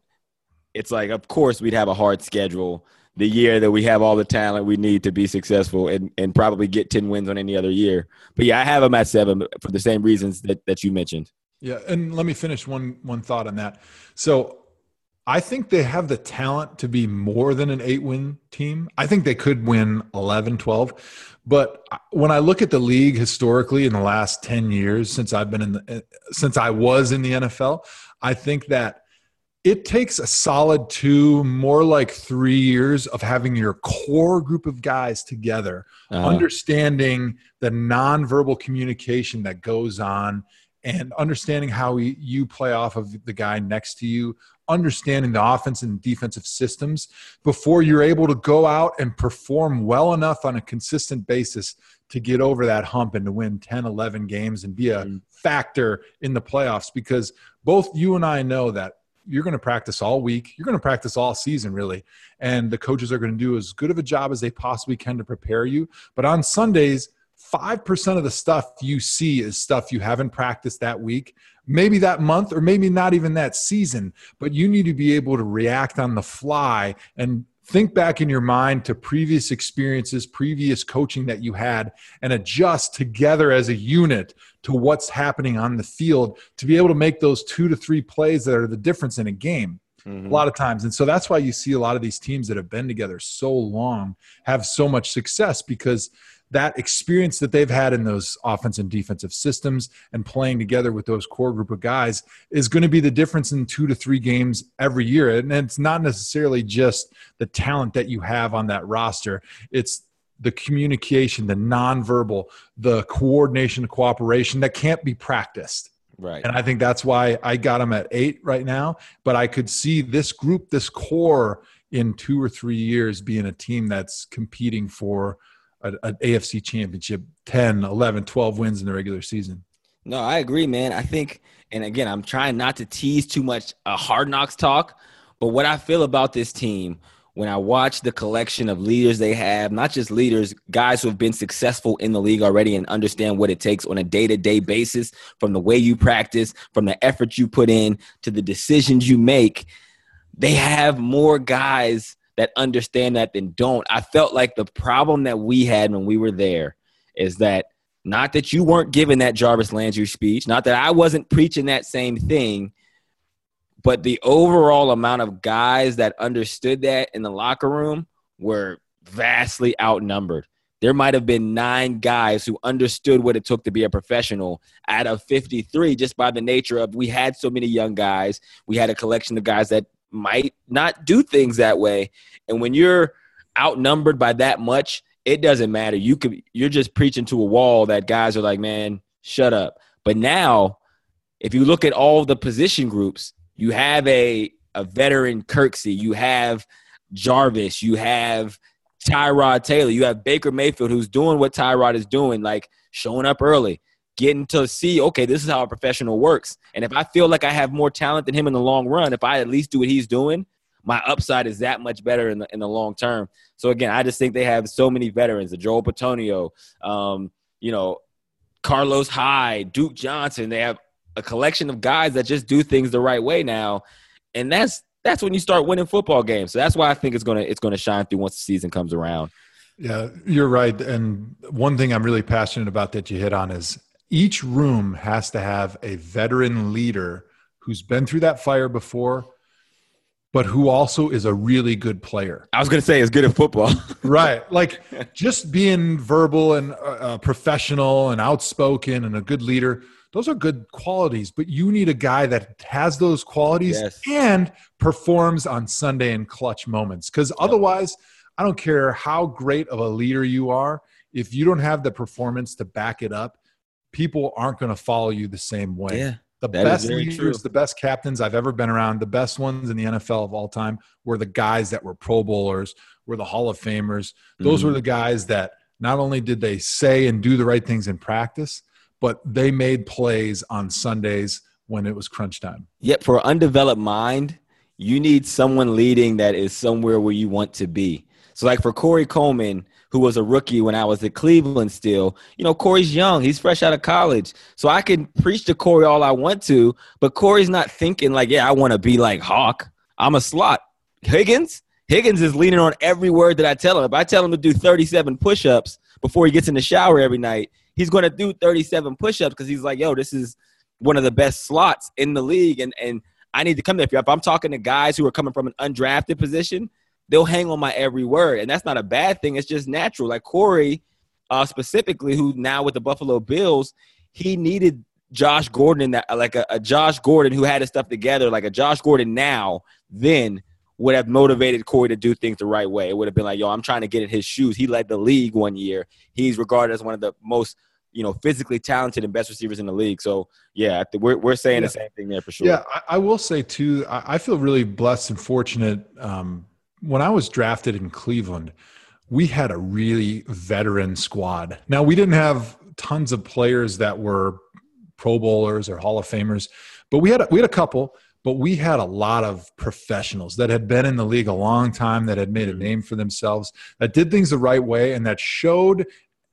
it's like, of course, we'd have a hard schedule the year that we have all the talent we need to be successful and, and probably get ten wins on any other year. But yeah, I have them at seven for the same reasons that, that you mentioned. Yeah, and let me finish one one thought on that. So I think they have the talent to be more than an 8-win team. I think they could win 11, 12. But when I look at the league historically in the last 10 years since I've been in the since I was in the NFL, I think that it takes a solid two, more like three years of having your core group of guys together Uh, understanding the nonverbal communication that goes on and understanding how you play off of the guy next to you understanding the offense and defensive systems before you're able to go out and perform well enough on a consistent basis to get over that hump and to win 10 11 games and be a Mhm. factor in the playoffs because both you and I know that you're going to practice all week. You're going to practice all season, really. And the coaches are going to do as good of a job as they possibly can to prepare you. But on Sundays, 5% of the stuff you see is stuff you haven't practiced that week, maybe that month, or maybe not even that season. But you need to be able to react on the fly and think back in your mind to previous experiences, previous coaching that you had, and adjust together as a unit to what's happening on the field to be able to make those two to three plays that are the difference in a game mhm. a lot of times. And so that's why you see a lot of these teams that have been together so long have so much success because that experience that they've had in those offense and defensive systems and playing together with those core group of guys is going to be the difference in two to three games every year. And it's not necessarily just the talent that you have on that roster. It's the communication, the nonverbal, the coordination, the cooperation that can't be practiced. right. And I think that's why I got them at eight right now. But I could see this group, this core, in two or three years being a team that's competing for a- an AFC championship 10, 11, 12 wins in the regular season. No, I agree, man. I think, and again, I'm trying not to tease too much uh, hard knocks talk, but what I feel about this team when I watch the collection of leaders they have, not just leaders, guys who have been successful in the league already and understand what it takes on a day to day basis from the way you practice, from the effort you put in to the decisions you make, they have more guys that understand that than don't. I felt like the problem that we had when we were there is that not that you weren't giving that Jarvis Landry speech, not that I wasn't preaching that same thing, but the overall amount of guys that understood that in the locker room were vastly outnumbered. There might have been nine guys who understood what it took to be a professional out of 53 just by the nature of we had so many young guys. We had a collection of guys that might not do things that way. And when you're outnumbered by that much, it doesn't matter. You could you're just preaching to a wall that guys are like, man, shut up. But now, if you look at all the position groups, you have a a veteran Kirksey, you have Jarvis, you have Tyrod Taylor, you have Baker Mayfield who's doing what Tyrod is doing, like showing up early, getting to see, okay, this is how a professional works. And if I feel like I have more talent than him in the long run, if I at least do what he's doing, my upside is that much better in the in the long term. So again, I just think they have so many veterans, the Joel Bitonio, um, you know, Carlos Hyde, Duke Johnson. They have a collection of guys that just do things the right way now. And that's that's when you start winning football games. So that's why I think it's gonna it's gonna shine through once the season comes around. Yeah, you're right. And one thing I'm really passionate about that you hit on is each room has to have a veteran leader who's been through that fire before, but who also is a really good player. I was going to say is good at football. right. Like just being verbal and uh, uh, professional and outspoken and a good leader, those are good qualities, but you need a guy that has those qualities yes. and performs on Sunday in clutch moments. Because otherwise, I don't care how great of a leader you are, if you don't have the performance to back it up, people aren't going to follow you the same way. Yeah. The best leaders, true. the best captains I've ever been around, the best ones in the NFL of all time were the guys that were Pro Bowlers, were the Hall of Famers. Those mm-hmm. were the guys that not only did they say and do the right things in practice, but they made plays on Sundays when it was crunch time. Yep, for an undeveloped mind, you need someone leading that is somewhere where you want to be. So, like for Corey Coleman, who was a rookie when I was at Cleveland still. You know, Corey's young. He's fresh out of college. So I can preach to Corey all I want to, but Corey's not thinking like, yeah, I want to be like Hawk. I'm a slot. Higgins? Higgins is leaning on every word that I tell him. If I tell him to do 37 push-ups before he gets in the shower every night, he's going to do 37 push-ups because he's like, yo, this is one of the best slots in the league. And, and I need to come there. If I'm talking to guys who are coming from an undrafted position, they'll hang on my every word, and that's not a bad thing. It's just natural. Like Corey, uh, specifically, who now with the Buffalo Bills, he needed Josh Gordon in that, like a, a Josh Gordon who had his stuff together, like a Josh Gordon now, then would have motivated Corey to do things the right way. It would have been like, yo, I'm trying to get in his shoes. He led the league one year. He's regarded as one of the most, you know, physically talented and best receivers in the league. So yeah, we're we're saying yeah. the same thing there for sure. Yeah, I, I will say too. I, I, feel really blessed and fortunate um, when I was drafted in Cleveland, we had a really veteran squad. Now, we didn't have tons of players that were Pro Bowlers or Hall of Famers, but we had a, we had a couple. But we had a lot of professionals that had been in the league a long time, that had made a mm-hmm. name for themselves, that did things the right way, and that showed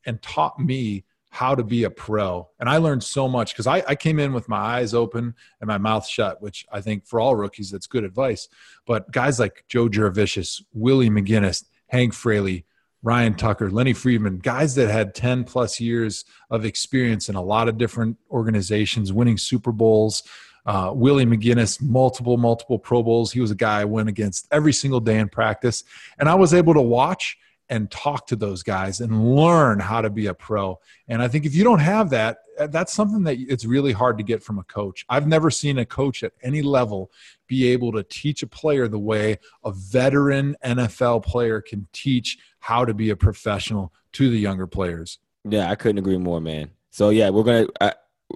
and taught me how to be a pro. And I learned so much because I, I, came in with my eyes open and my mouth shut, which I think for all rookies, that's good advice. But guys like Joe Jurevicius, Willie McGinest, Hank Fraley, Ryan Tucker, Lennie Friedman, guys that had 10 plus years of experience in a lot of different organizations, winning Super Bowls. Uh, Willie McGinest, multiple, multiple Pro Bowls. He was a guy I went against every single day in practice. And I was able to watch and talk to those guys and learn how to be a pro. And I think if you don't have that, uh, that's something that it's really hard to get from a coach. I've never seen a coach at any level be able to teach a player the way a veteran NFL player can teach how to be a professional to the younger players. Yeah, I couldn't agree more, man. So yeah, we're gonna uh,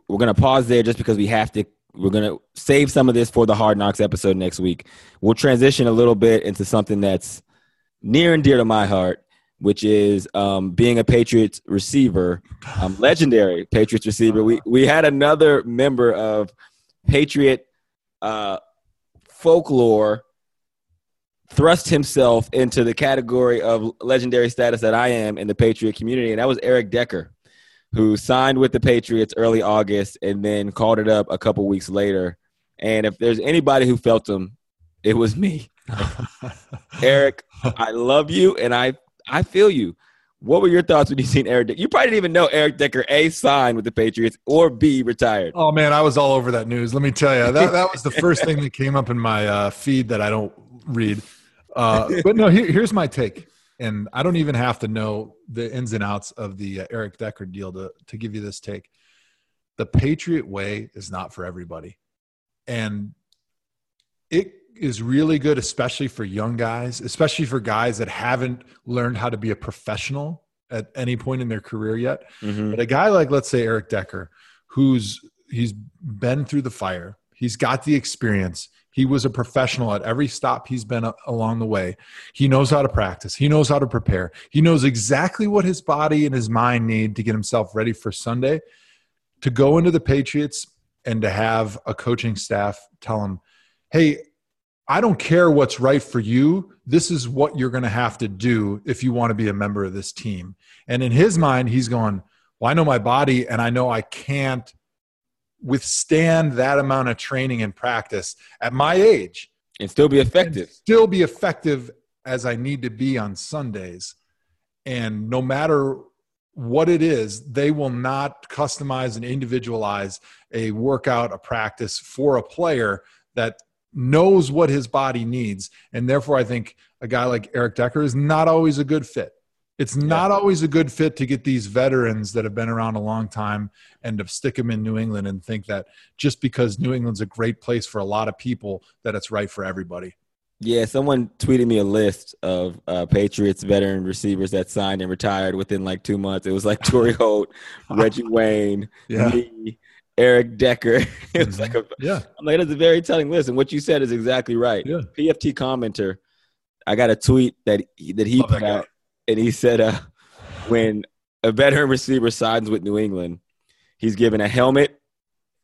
we're gonna pause there just because we have to. We're gonna save some of this for the Hard Knocks episode next week. We'll transition a little bit into something that's near and dear to my heart, which is um, being a Patriots receiver, um, legendary Patriots receiver. We we had another member of Patriot uh, folklore thrust himself into the category of legendary status that I am in the Patriot community, and that was Eric Decker, who signed with the Patriots early August and then called it up a couple weeks later. And if there's anybody who felt him, it was me. Eric, I love you and I I feel you. What were your thoughts when you seen Eric? Decker? You probably didn't even know Eric Decker A signed with the Patriots or B retired. Oh man, I was all over that news. Let me tell you, that that was the first thing that came up in my uh, feed that I don't read. Uh, but no, here, here's my take, and I don't even have to know the ins and outs of the uh, Eric Decker deal to to give you this take. The Patriot way is not for everybody, and it is really good, especially for young guys, especially for guys that haven't learned how to be a professional at any point in their career yet. Mm-hmm. But a guy like, let's say, Eric Decker, who's he's been through the fire, he's got the experience. He was a professional at every stop he's been a- along the way. He knows how to practice. He knows how to prepare. He knows exactly what his body and his mind need to get himself ready for Sunday. To go into the Patriots and to have a coaching staff tell him, "Hey, I don't care what's right for you. This is what you're going to have to do if you want to be a member of this team. And in his mind, he's going, Well, I know my body and I know I can't withstand that amount of training and practice at my age. and still be effective. still be effective as I need to be on Sundays. And no matter what it is, they will not customize and individualize a workout, a practice for a player that knows what his body needs. And therefore, I think a guy like Eric Decker is not always a good fit. It's not always a good fit to get these veterans that have been around a long time and to stick them in New England and think that just because New England's a great place for a lot of people, that it's right for everybody. Yeah, someone tweeted me a list of uh, Patriots veteran receivers that signed and retired within like two months. It was like Torry Holt, Reggie Wayne, Yeah. me, Eric Decker. it was Mhm. like a, Yeah. I'm like, that's a very telling list. And what you said is exactly right. Yeah. PFT commenter, I got a tweet that he, that he Love put guy. out, and he said, uh, when a veteran receiver signs with New England, he's given a helmet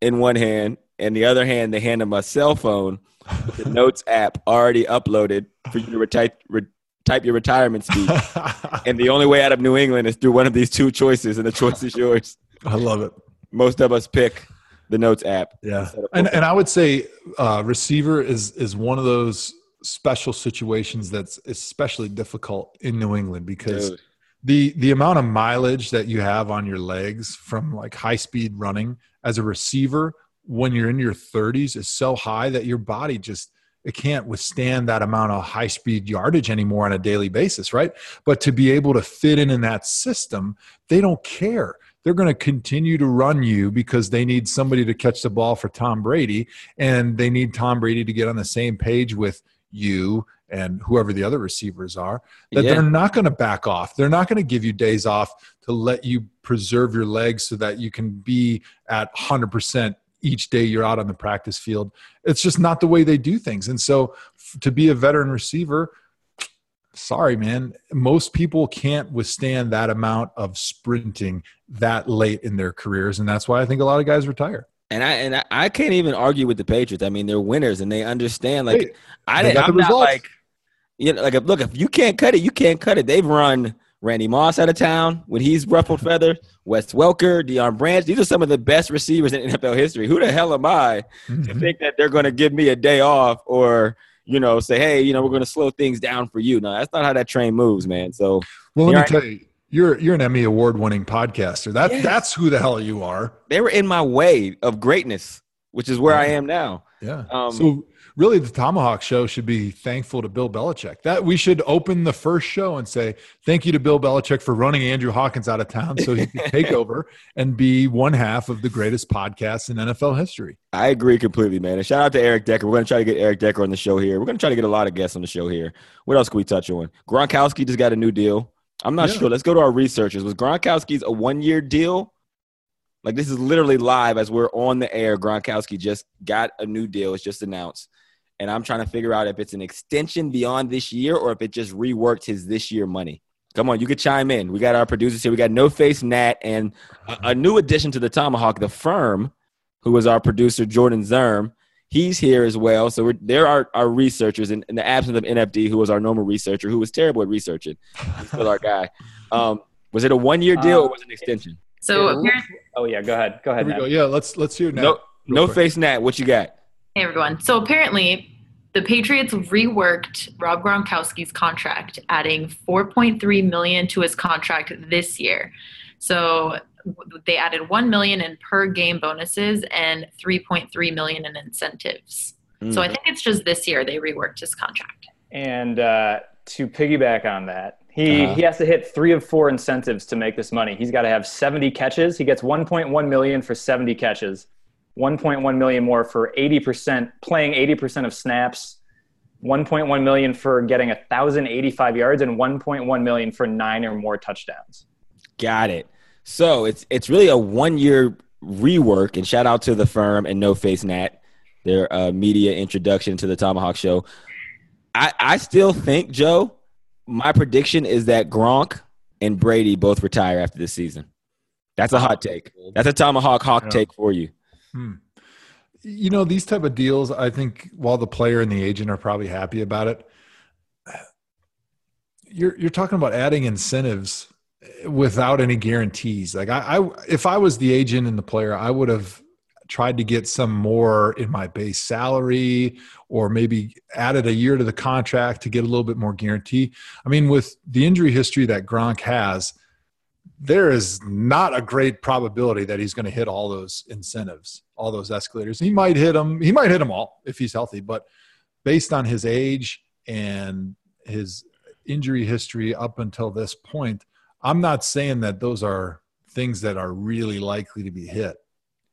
in one hand, and the other hand they hand him a cell phone with the Notes app already uploaded for you to retype, re- type your retirement speech. and the only way out of New England is through one of these two choices, and the choice is yours. I love it. Most of us pick the Notes app. Yeah, and and I would say uh, receiver is is one of those special situations that's especially difficult in New England because Dude. the the amount of mileage that you have on your legs from like high speed running as a receiver when you're in your 30s is so high that your body just it can't withstand that amount of high speed yardage anymore on a daily basis right but to be able to fit in in that system they don't care they're going to continue to run you because they need somebody to catch the ball for Tom Brady and they need Tom Brady to get on the same page with you and whoever the other receivers are that Yeah. they're not going to back off. They're not going to give you days off to let you preserve your legs so that you can be at 100% each day you're out on the practice field. It's just not the way they do things. And so f- to be a veteran receiver, sorry, man, most people can't withstand that amount of sprinting that late in their careers. And that's why I think a lot of guys retire. And I and I, I can't even argue with the Patriots. I mean, they're winners and they understand. Like Hey, I didn't. I'm the not like you know, like if, look, if you can't cut it, you can't cut it. They've run Randy Moss out of town when he's ruffled feather. Wes Welker, Deion Branch. These are some of the best receivers in NFL history. Who the hell am I to Mhm. think that they're going to give me a day off or you know say, hey, you know, we're going to slow things down for you? No, that's not how that train moves, man. So Well, let You're me tell you, you're you're an Emmy award winning podcaster. That Yes. that's who the hell you are. they were in my way of greatness, which is where I am now. Yeah. Um, so really, the ThomaHawk Show should be thankful to Bill Belichick. That we should open the first show and say thank you to Bill Belichick for running Andrew Hawkins out of town so he could take over and be one half of the greatest podcast in NFL history. I agree completely, man. And shout out to Eric Decker. We're going to try to get Eric Decker on the show here. We're going to try to get a lot of guests on the show here. What else can we touch on? Gronkowski just got a new deal. I'm not Yeah. sure. Let's go to our researchers. Was Gronkowski's a one year deal? Like this is literally live as we're on the air. Gronkowski just got a new deal. It's just announced. And I'm trying to figure out if it's an extension beyond this year or if it just reworked his this year money. Come on, you could chime in. We got our producers here. We got No Face Nat and a, a new addition to the ThomaHawk, the firm, who was our producer, Jordan Zerm. He's here as well. So we're, there are our researchers in, in the absence of NFD, who was our normal researcher, who was terrible at researching. He's still our guy. Um, was it a one year deal or was it an extension? So Yeah. Oh yeah, go ahead. Go Here ahead. we go. Yeah, let's let's hear now. No, no face Nat. What you got? Hey everyone. So apparently, the Patriots reworked Rob Gronkowski's contract, adding 4.3 million to his contract this year. So they added 1 million in per game bonuses and 3.3 million in incentives. So I think it's just this year they reworked his contract. And uh, to piggyback on that, he Uh-huh. he has to hit three of four incentives to make this money. He's got to have 70 catches. He gets 1.1 million for 70 catches, 1.1 million more for 80% playing 80% of snaps, 1.1 million for getting 1,085 yards, and 1.1 million for nine or more touchdowns. Got it. So it's it's really a one year rework. And shout out to the firm and No Face Nat, their uh, media introduction to the ThomaHawk Show. I I still think Joe. My prediction is that Gronk and Brady both retire after this season. That's a hot take. That's a ThomaHawk hawk Yeah. take for you. Hmm. You know, these type of deals, I think while the player and the agent are probably happy about it, you're you're talking about adding incentives without any guarantees. Like I, I if I was the agent and the player, I would have tried to get some more in my base salary or maybe added a year to the contract to get a little bit more guarantee. I mean, with the injury history that Gronk has, there is not a great probability that he's going to hit all those incentives, all those escalators. He might hit them. He might hit them all if he's healthy, but based on his age and his injury history up until this point, I'm not saying that those are things that are really likely to be hit.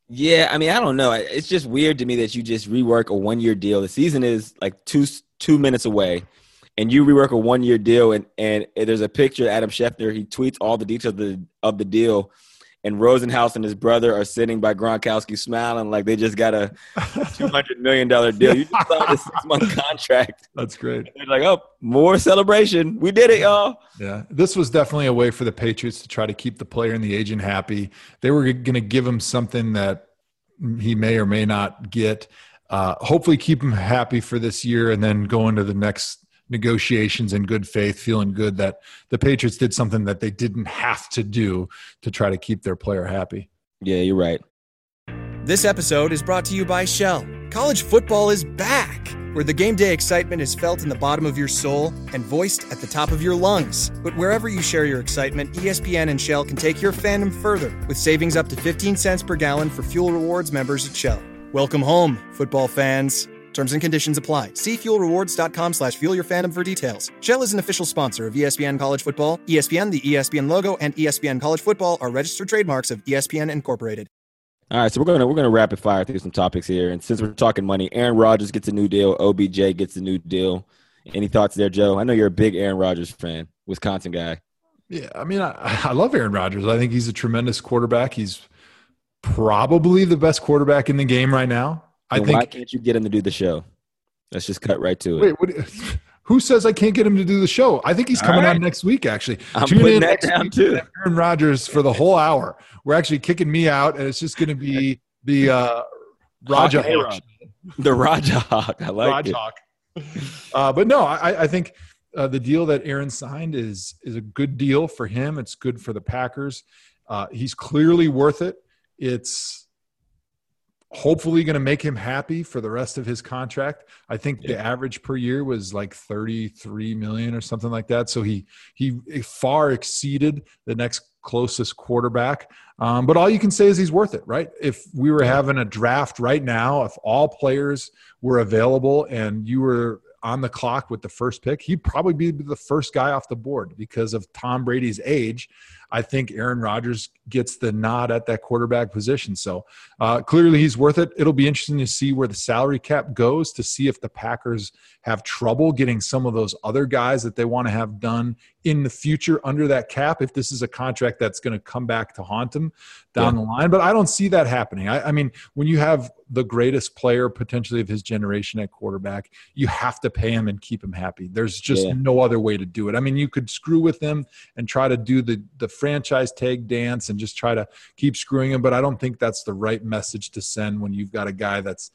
Yeah, I mean, I don't know. It's just weird to me that you just rework a one year deal. The season is like two two minutes away, and you rework a one year deal. And and there's a picture Adam Schefter. He tweets all the details of the of the deal, and Rosenhaus and his brother are sitting by Gronkowski smiling like they just got a two hundred million dollar deal. You just signed a six month contract. That's great. They're like, oh, more celebration. We did it, y'all. Yeah, this was definitely a way for the Patriots to try to keep the player and the agent happy. They were going to give him something that he may or may not get. Uh, hopefully, keep him happy for this year, and then go into the next negotiations in good faith, feeling good that the Patriots did something that they didn't have to do to try to keep their player happy. Yeah, you're right. This episode is brought to you by Shell. College football is back, where the game day excitement is felt in the bottom of your soul and voiced at the top of your lungs. But wherever you share your excitement, ESPN and Shell can take your fandom further with savings up to 15 cents per gallon for fuel rewards members at Shell. Welcome home, football fans. Terms and conditions apply. See fuelrewards.com slash fuel your fandom for details. Shell is an official sponsor of ESPN College Football. ESPN, the ESPN logo, and ESPN College Football are registered trademarks of ESPN Incorporated. All right, so we're gonna we're gonna rapid fire through some topics here, and since we're talking money, Aaron Rodgers gets a new deal, OBJ gets a new deal. Any thoughts there, Joe? I know you're a big Aaron Rodgers fan, Wisconsin guy. Yeah, I mean, I, I love Aaron Rodgers. I think he's a tremendous quarterback. He's probably the best quarterback in the game right now. I think. Why can't you get him to do the show? Let's just cut right to it. Wait, what, who says I can't get him to do the show? I think he's coming right. on next week. Actually, I'm Tune putting that down too. Aaron Rodgers for the whole hour. We're actually kicking me out, and it's just going to be the uh, Raja Hawk. The Raja Hawk. I like Raja it. Hawk. Uh, but no, I, I think uh, the deal that Aaron signed is is a good deal for him. It's good for the Packers. Uh, he's clearly worth it. It's hopefully going to make him happy for the rest of his contract. I think yeah. the average per year was like 33 million or something like that. So he he far exceeded the next closest quarterback. Um, but all you can say is he's worth it, right? If we were having a draft right now, if all players were available and you were on the clock with the first pick, he'd probably be the first guy off the board because of Tom Brady's age. I think Aaron Rodgers gets the nod at that quarterback position. So uh, clearly he's worth it. It'll be interesting to see where the salary cap goes to see if the Packers have trouble getting some of those other guys that they want to have done in the future under that cap if this is a contract that's going to come back to haunt them down yeah. the line. But I don't see that happening. I, I, mean, when you have the greatest player potentially of his generation at quarterback, you have to pay him and keep him happy. There's just yeah. no other way to do it. I mean, you could screw with him and try to do the the franchise tag dance and just try to keep screwing him, but I don't think that's the right message to send when you've got a guy that's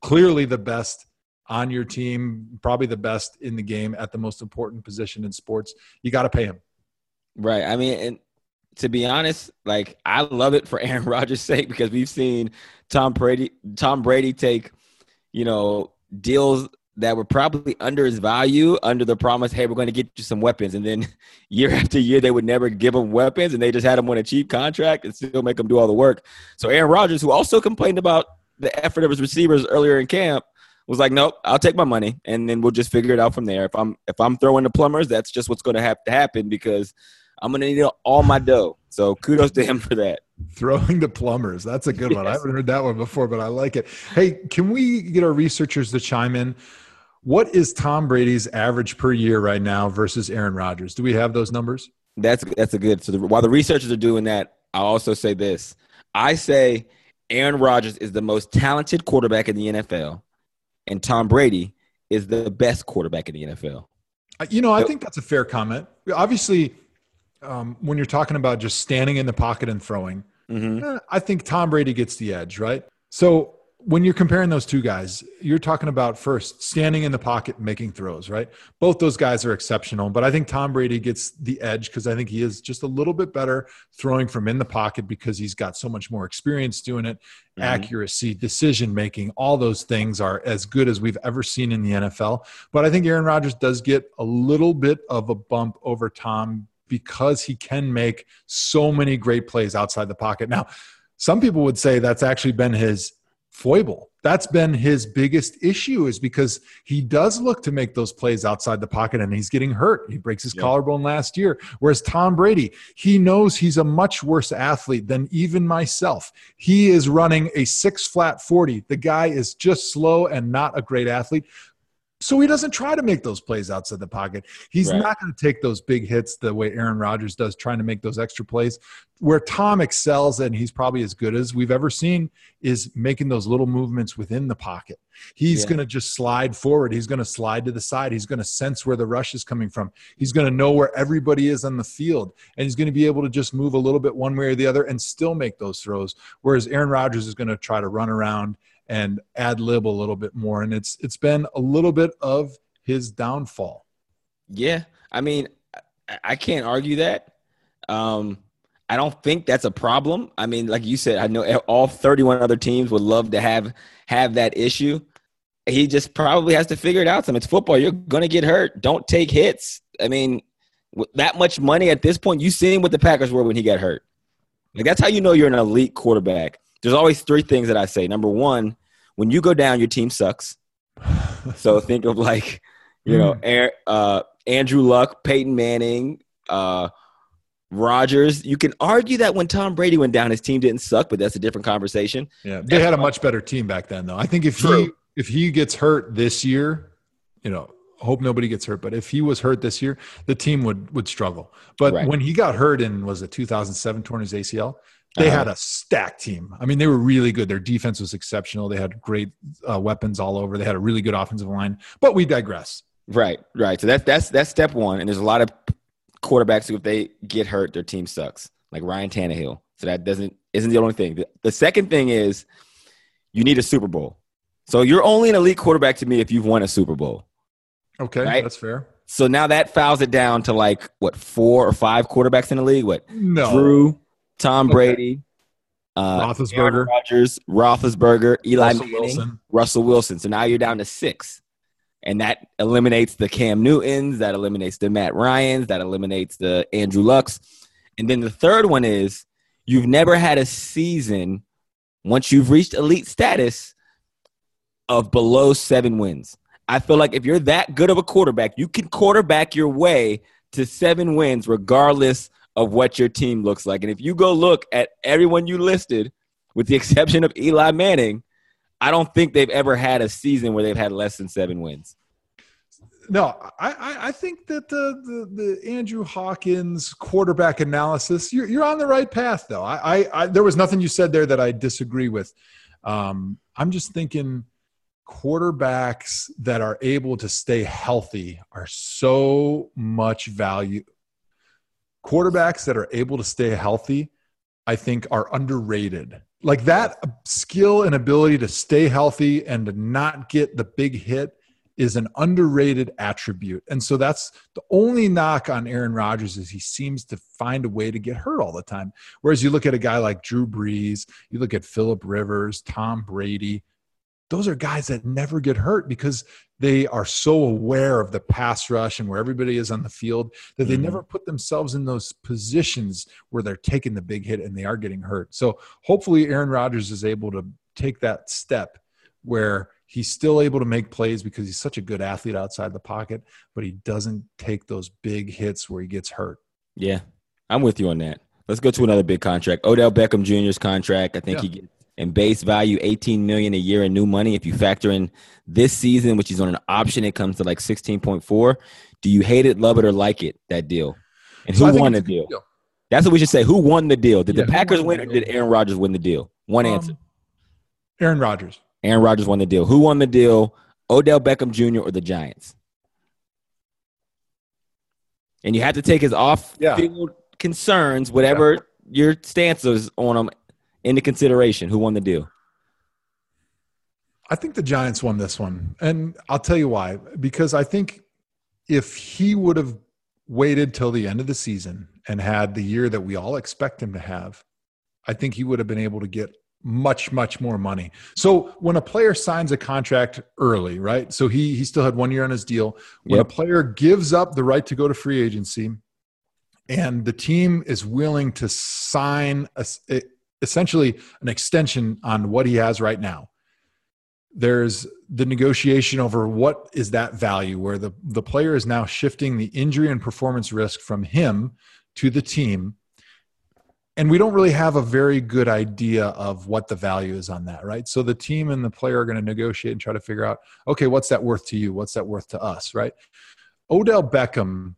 clearly the best on your team, probably the best in the game at the most important position in sports. You got to pay him. Right. I mean, and to be honest, like I love it for Aaron Rodgers' sake because we've seen Tom Brady Tom Brady take, you know, deals that were probably under his value, under the promise, hey, we're going to get you some weapons. And then year after year, they would never give him weapons and they just had him on a cheap contract and still make him do all the work. So Aaron Rodgers, who also complained about the effort of his receivers earlier in camp, was like, nope, I'll take my money and then we'll just figure it out from there. If I'm if I'm throwing the plumbers, that's just what's going to have to happen because I'm going to need all my dough. So kudos to him for that. Throwing the plumbers. That's a good yes. one. I haven't heard that one before, but I like it. Hey, can we get our researchers to chime in? What is Tom Brady's average per year right now versus Aaron Rodgers? Do we have those numbers? That's that's a good. So the, while the researchers are doing that, I'll also say this. I say Aaron Rodgers is the most talented quarterback in the NFL, and Tom Brady is the best quarterback in the NFL. Uh, you know, I think that's a fair comment. Obviously, um, when you're talking about just standing in the pocket and throwing, mm-hmm. eh, I think Tom Brady gets the edge, right? So when you're comparing those two guys, you're talking about first standing in the pocket making throws, right? Both those guys are exceptional, but I think Tom Brady gets the edge because I think he is just a little bit better throwing from in the pocket because he's got so much more experience doing it. Mm-hmm. Accuracy, decision making, all those things are as good as we've ever seen in the NFL. But I think Aaron Rodgers does get a little bit of a bump over Tom because he can make so many great plays outside the pocket. Now, some people would say that's actually been his foible. That's been his biggest issue is because he does look to make those plays outside the pocket and he's getting hurt. He breaks his collarbone last year. Whereas Tom Brady, he knows he's a much worse athlete than even myself. He is running a six flat 40. The guy is just slow and not a great athlete. So he doesn't try to make those plays outside the pocket. He's right. not going to take those big hits the way Aaron Rodgers does, trying to make those extra plays. Where Tom excels, and he's probably as good as we've ever seen, is making those little movements within the pocket. He's yeah. going to just slide forward. He's going to slide to the side. He's going to sense where the rush is coming from. He's going to know where everybody is on the field, and he's going to be able to just move a little bit one way or the other and still make those throws. Whereas Aaron Rodgers is going to try to run around and ad lib a little bit more. And it's it's been a little bit of his downfall. Yeah, I mean, I can't argue that. Um, I don't think that's a problem. I mean, like you said, I know all 31 other teams would love to have have that issue. He just probably has to figure it out. Some it's football. You're gonna get hurt. Don't take hits. I mean, that much money at this point, you seen what the Packers were when he got hurt. Like that's how you know you're an elite quarterback there's always three things that I say. Number one, when you go down, your team sucks. so think of like, you know, mm. uh, Andrew Luck, Peyton Manning, uh, Rodgers. You can argue that when Tom Brady went down, his team didn't suck, but that's a different conversation. Yeah, they had a much better team back then, though. I think if True. he if he gets hurt this year, you know, hope nobody gets hurt. But if he was hurt this year, the team would would struggle. But right. when he got hurt in was it 2007 torn his ACL, they uh-huh. had a stacked team. I mean, they were really good. Their defense was exceptional. They had great uh, weapons all over. They had a really good offensive line. But we digress. Right, right. So that's that's that's step one. And there's a lot of quarterbacks who, if they get hurt, their team sucks. Like Ryan Tannehill. So that doesn't isn't the only thing. The, the second thing is you need a Super Bowl. So you're only an elite quarterback to me if you've won a Super Bowl. Okay, right? that's fair. So now that fouls it down to like what four or five quarterbacks in the league. What? No. Drew, Tom Brady, uh, Roethlisberger, Rodgers, Roethlisberger, Eli Russell Manning, Wilson. Russell Wilson. So now you're down to six, and that eliminates the Cam Newtons, that eliminates the Matt Ryan's, that eliminates the Andrew Lucks, and then the third one is you've never had a season once you've reached elite status of below seven wins. I feel like if you're that good of a quarterback, you can quarterback your way to seven wins regardless of what your team looks like. And if you go look at everyone you listed, with the exception of Eli Manning, I don't think they've ever had a season where they've had less than seven wins. No, I, I think that the, the, the Andrew Hawkins quarterback analysis, you're, you're on the right path, though. I, I, I there was nothing you said there that I disagree with. Um, I'm just thinking quarterbacks that are able to stay healthy are so much value quarterbacks that are able to stay healthy, I think, are underrated. Like that skill and ability to stay healthy and to not get the big hit is an underrated attribute. And so that's the only knock on Aaron Rodgers is he seems to find a way to get hurt all the time. Whereas you look at a guy like Drew Brees, you look at Philip Rivers, Tom Brady, those are guys that never get hurt because they are so aware of the pass rush and where everybody is on the field that they mm-hmm. never put themselves in those positions where they're taking the big hit and they are getting hurt. So hopefully Aaron Rodgers is able to take that step where he's still able to make plays because he's such a good athlete outside the pocket, but he doesn't take those big hits where he gets hurt. Yeah, I'm with you on that. Let's go to another big contract. Odell Beckham Jr.'s contract. I think yeah. he gets and base value 18 million a year in new money. If you factor in this season which is on an option it comes to like 16.4 do you hate it love it or like it that deal? And who so won the deal? deal? that's what we should say. Who won the deal? Did yeah, the packers win or did aaron rodgers win the deal? One um, answer. Aaron rodgers. Aaron rodgers won the deal. Who won the deal? Odell beckham jr or the giants? And you have to take his off field yeah. concerns whatever yeah. your stance is on them into consideration. Who won the deal? I think the Giants won this one. And I'll tell you why. Because I think if he would have waited till the end of the season and had the year that we all expect him to have, I think he would have been able to get much much more money. So when a player signs a contract early, right? So he he still had 1 year on his deal. When Yep. a player gives up the right to go to free agency and the team is willing to sign a, essentially an extension on what he has right now. There's the negotiation over what is that value where the, the player is now shifting the injury and performance risk from him to the team. And we don't really have a very good idea of what the value is on that right? So the team and the player are going to negotiate and try to figure out okay what's that worth to you? What's that worth to us right? Odell beckham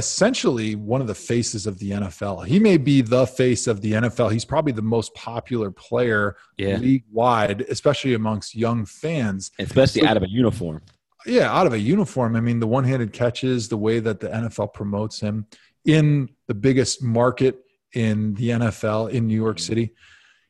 essentially one of the faces of the nfl he may be the face of the nfl he's probably the most popular player Yeah. league wide especially amongst young fans Especially So- out of a uniform. yeah, out of a uniform. I mean, the one-handed catches, the way that the NFL promotes him in the biggest market in the NFL in New York mm-hmm. City,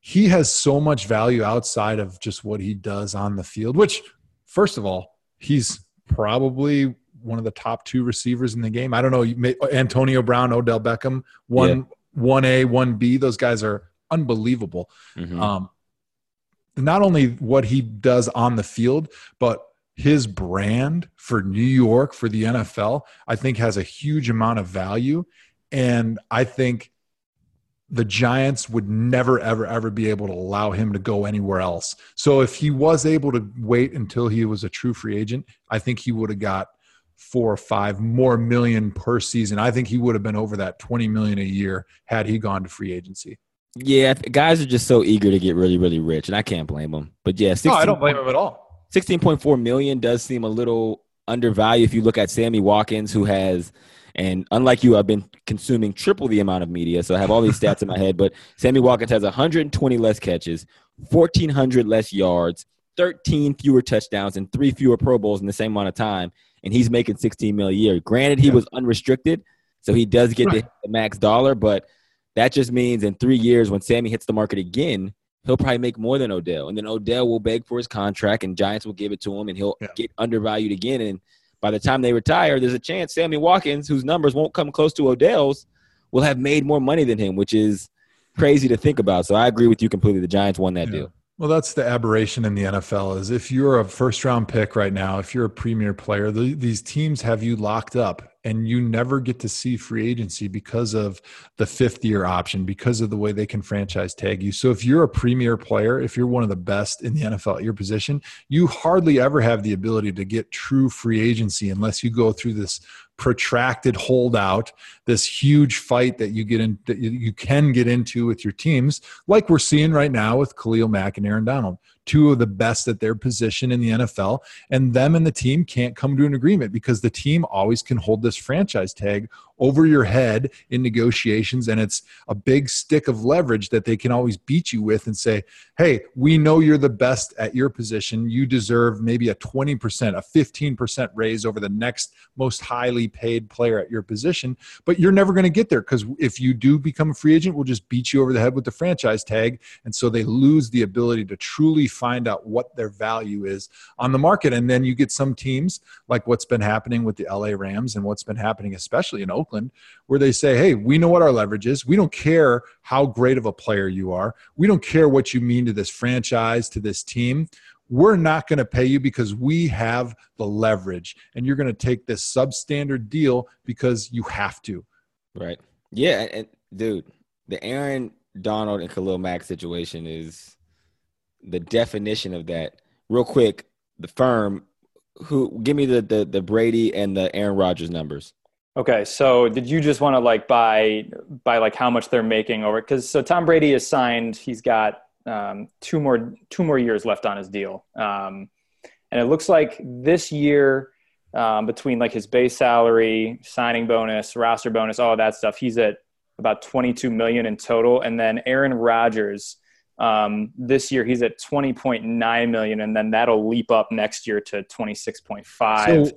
he has so much value outside of just what he does on the field. Which, first of all, he's probably one of the top two receivers in the game. I don't know, may, Antonio Brown, Odell Beckham, one one A, one B. Those guys are unbelievable Mhm. um, not only what he does on the field, but his brand for New York for the NFL, I think has a huge amount of value. And I think the Giants would never, ever, ever be able to allow him to go anywhere else. So if he was able to wait until he was a true free agent, I think he would have got four or five more million per season. I think he would have been over that 20 million a year had he gone to free agency. Yeah, guys are just so eager to get really, really rich, and I can't blame them. But yeah, 16, No, I don't blame him at all. 16.4 million does seem a little undervalued if you look at Sammy Watkins, who has, and unlike you, I've been consuming triple the amount of media, so I have all these stats in my head. But Sammy Watkins has 120 less catches, 1,400 less yards, 13 fewer touchdowns, and three fewer Pro Bowls in the same amount of time, and he's making 16 mil a year. Granted, he Yeah. was unrestricted, so he does get Right. the, the max dollar, but that just means in three years, when Sammy hits the market again, he'll probably make more than Odell. And then Odell will beg for his contract, and Giants will give it to him, and he'll Yeah. get undervalued again. And by the time they retire, there's a chance Sammy Watkins, whose numbers won't come close to Odell's, will have made more money than him, which is crazy to think about. So I agree with you completely. The Giants won that Yeah. deal. Well, that's the aberration in the NFL is if you're a first round pick right now, if you're a premier player, the, these teams have you locked up and you never get to see free agency because of the fifth year option, because of the way they can franchise tag you. So if you're a premier player, if you're one of the best in the NFL at your position, you hardly ever have the ability to get true free agency unless you go through this protracted holdout, this huge fight that you get in that you, can get into with your teams, like we're seeing right now with Khalil Mack and Aaron Donald, two of the best at their position in the NFL, and them and the team can't come to an agreement because the team always can hold this franchise tag over your head in negotiations and it's a big stick of leverage that they can always beat you with and say hey we know you're the best at your position. You deserve maybe a 20% a 15% raise over the next most highly paid player at your position but you're never going to get there because if you do become a free agent we'll just beat you over the head with the franchise tag and so they lose the ability to truly find out what their value is on the market. And then you get some teams like what's been happening with the LA Rams and what's been happening especially in Oakland where they say hey we know what our leverage is. We don't care how great of a player you are. We don't care what you mean to this franchise to this team we're not going to pay you because we have the leverage and you're going to take this substandard deal because you have to Right. Yeah, and, and dude, the Aaron Donald and Khalil Mack situation is the definition of that. Real quick, the firm who give me the the, the Brady and the Aaron Rodgers numbers. Okay, so did you just want to like buy buy like how much they're making over? Because so Tom Brady is signed. He's got um, two more two more years left on his deal, um, and it looks like this year um, between like his base salary, signing bonus, roster bonus, all of that stuff, he's at about twenty two million in total. And then Aaron Rodgers um, this year he's at twenty point nine million, and then that'll leap up next year to twenty six point five. So,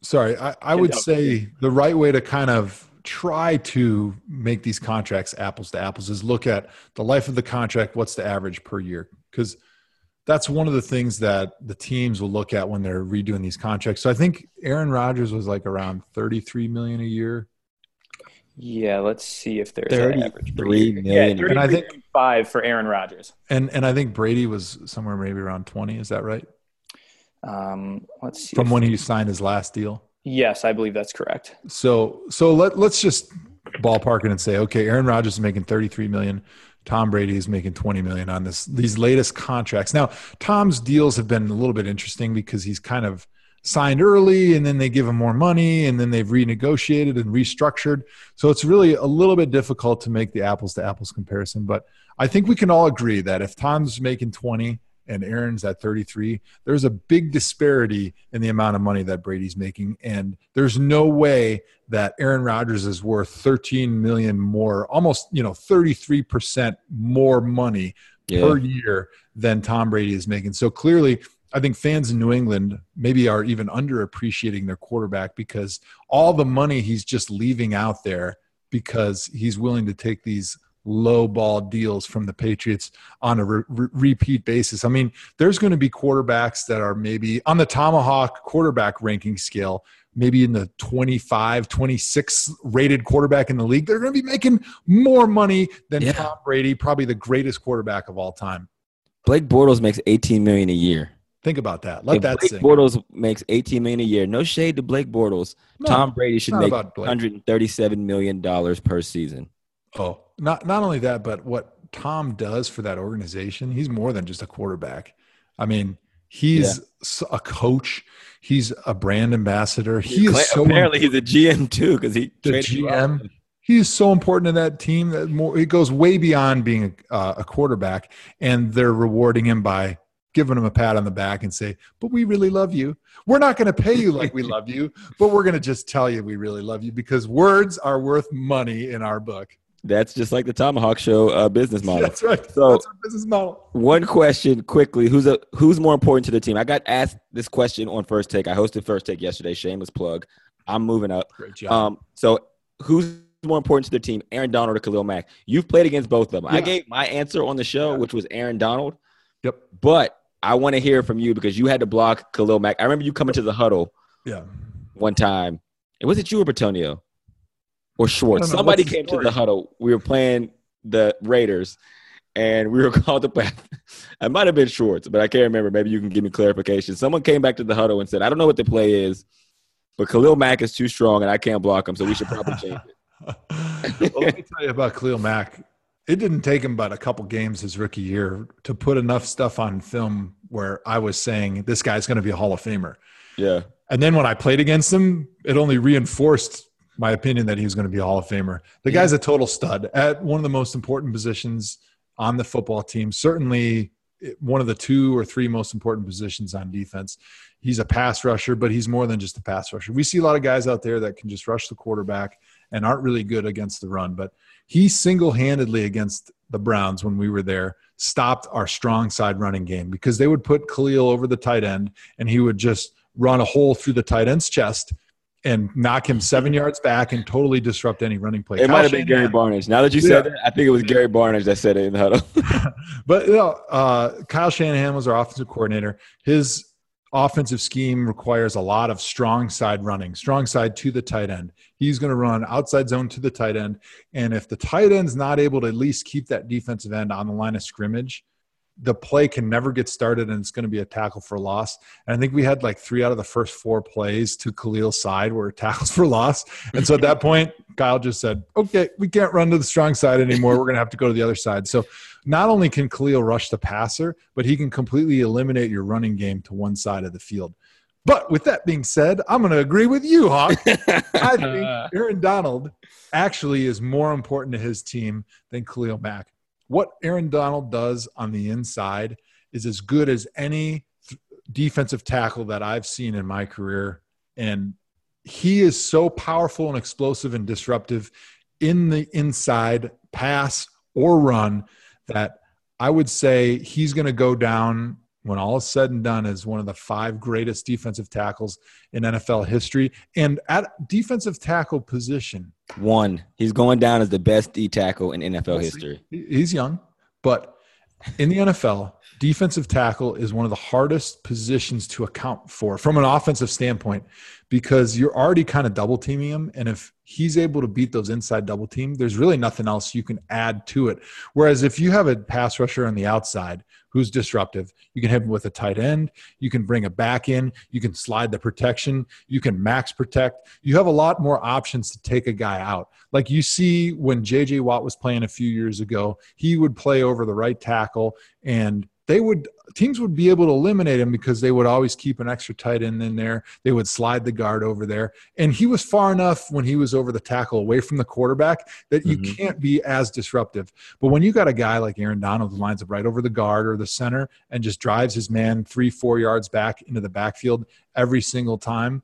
sorry, I, I would say the right way to kind of try to make these contracts apples to apples is look at the life of the contract. What's the average per year? Because that's one of the things that the teams will look at when they're redoing these contracts. So I think Aaron Rodgers was like around 33 million a year. Yeah, let's see if there's Thirty an average. per three year. Yeah, And I think- five for Aaron Rodgers. And and I think Brady was somewhere maybe around 20, is that right? Um, let's see. From when he signed his last deal. Yes, I believe that's correct. So so let let's just ballpark it and say, okay, Aaron Rodgers is making 33 million. Tom Brady is making 20 million on this these latest contracts. Now, Tom's deals have been a little bit interesting because he's kind of signed early and then they give him more money and then they've renegotiated and restructured. So it's really a little bit difficult to make the apples to apples comparison, but I think we can all agree that if Tom's making 20 and Aaron's at 33, there's a big disparity in the amount of money that Brady's making and there's no way that Aaron Rodgers is worth 13 million more, almost, you know, 33% more money Yeah. per year than Tom Brady is making. So clearly, I think fans in New England maybe are even underappreciating their quarterback because all the money he's just leaving out there because he's willing to take these low ball deals from the Patriots on a re- re- repeat basis. I mean, there's going to be quarterbacks that are maybe on the ThomaHawk quarterback ranking scale, maybe in the 25, 26 rated quarterback in the league. They're going to be making more money than Yeah. Tom Brady, probably the greatest quarterback of all time. Blake Bortles makes 18 million a year. Think about that. Let if that Blake sink. Bortles makes 18 million a year. No shade to Blake Bortles. No, Tom Brady should make 137 million dollars per season. Oh, not not only that, but what Tom does for that organization, he's more than just a quarterback. I mean, he's a coach. He's a brand ambassador. He is so apparently he's a GM too because he the GM. He is so important to that team that more it goes way beyond being a, uh, a quarterback, and they're rewarding him by giving him a pat on the back and say, "But we really love you. We're not going to pay you like we love you, but we're going to just tell you we really love you because words are worth money in our book." That's just like the ThomaHawk Show uh, business model. That's right. So- That's our business model. One question quickly: Who's a who's more important to the team? I got asked this question on First Take. I hosted First Take yesterday. Shameless plug. I'm moving up. Great job. Um, so who's more important to the team, Aaron Donald or Khalil Mack? You've played against both of them. I gave my answer on the show, Yeah. which was Aaron Donald. Yep. But I want to hear from you because you had to block Khalil Mack. I remember you coming to the huddle Yeah. one time. And was it you or Bitonio? Or Schwartz? I don't know. Somebody came to the huddle. We were playing the Raiders, and we were called to play. I might have been Schwartz, but I can't remember. Maybe you can give me clarification. Someone came back to the huddle and said, I don't know what the play is, but Khalil Mack is too strong, and I can't block him, so we should probably change it. well, let me tell you about Khalil Mack. It didn't take him but a couple games his rookie year to put enough stuff on film where I was saying this guy's going to be a Hall of Famer. Yeah. And then when I played against him, it only reinforced my opinion that he was going to be a Hall of Famer. The guy's a total stud at one of the most important positions on the football team. Certainly one of the two or three most important positions on defense. He's a pass rusher, but he's more than just a pass rusher. We see a lot of guys out there that can just rush the quarterback and aren't really good against the run, but he single-handedly against the Browns when we were there stopped our strong side running game because they would put Khalil over the tight end and he would just run a hole through the tight end's chest and knock him seven yards back and totally disrupt any running play. It Kyle might have been Gary Barnidge. Now that you said that, I think it was Gary Barnidge that said it in the huddle. but you know, uh, Kyle Shanahan was our offensive coordinator. His offensive scheme requires a lot of strong side running, strong side to the tight end. He's going to run outside zone to the tight end, and if the tight end's not able to at least keep that defensive end on the line of scrimmage, the play can never get started, and it's going to be a tackle for loss. And I think we had like three out of the first four plays to Khalil's side were tackles for loss. And so at that point, Kyle just said, "Okay, we can't run to the strong side anymore. We're going to have to go to the other side." So not only can Khalil rush the passer, but he can completely eliminate your running game to one side of the field. But with that being said, I'm going to agree with you, Hawk. I think Aaron Donald actually is more important to his team than Khalil Mack. What Aaron Donald does on the inside is as good as any defensive tackle that I've seen in my career. And he is so powerful and explosive and disruptive in the inside pass or run that I would say he's going to go down when all is said and done as one of the five greatest defensive tackles in NFL history. And at defensive tackle position, One. He's going down as the best D tackle in NFL history. he's young, but in the NFL, defensive tackle is one of the hardest positions to account for from an offensive standpoint because you're already kind of double teaming him. And if he's able to beat those inside double team, there's really nothing else you can add to it. Whereas if you have a pass rusher on the outside who's disruptive, you can hit him with a tight end, you can bring a back in, you can slide the protection, you can max protect. You have a lot more options to take a guy out. Like you see when JJ Watt was playing a few years ago, he would play over the right tackle and they would teams would be able to eliminate him because they would always keep an extra tight end in there. They would slide the guard over there, and he was far enough when he was over the tackle away from the quarterback that you mm-hmm. can't be as disruptive. But when you got a guy like Aaron Donald who lines up right over the guard or the center and just drives his man three four yards back into the backfield every single time.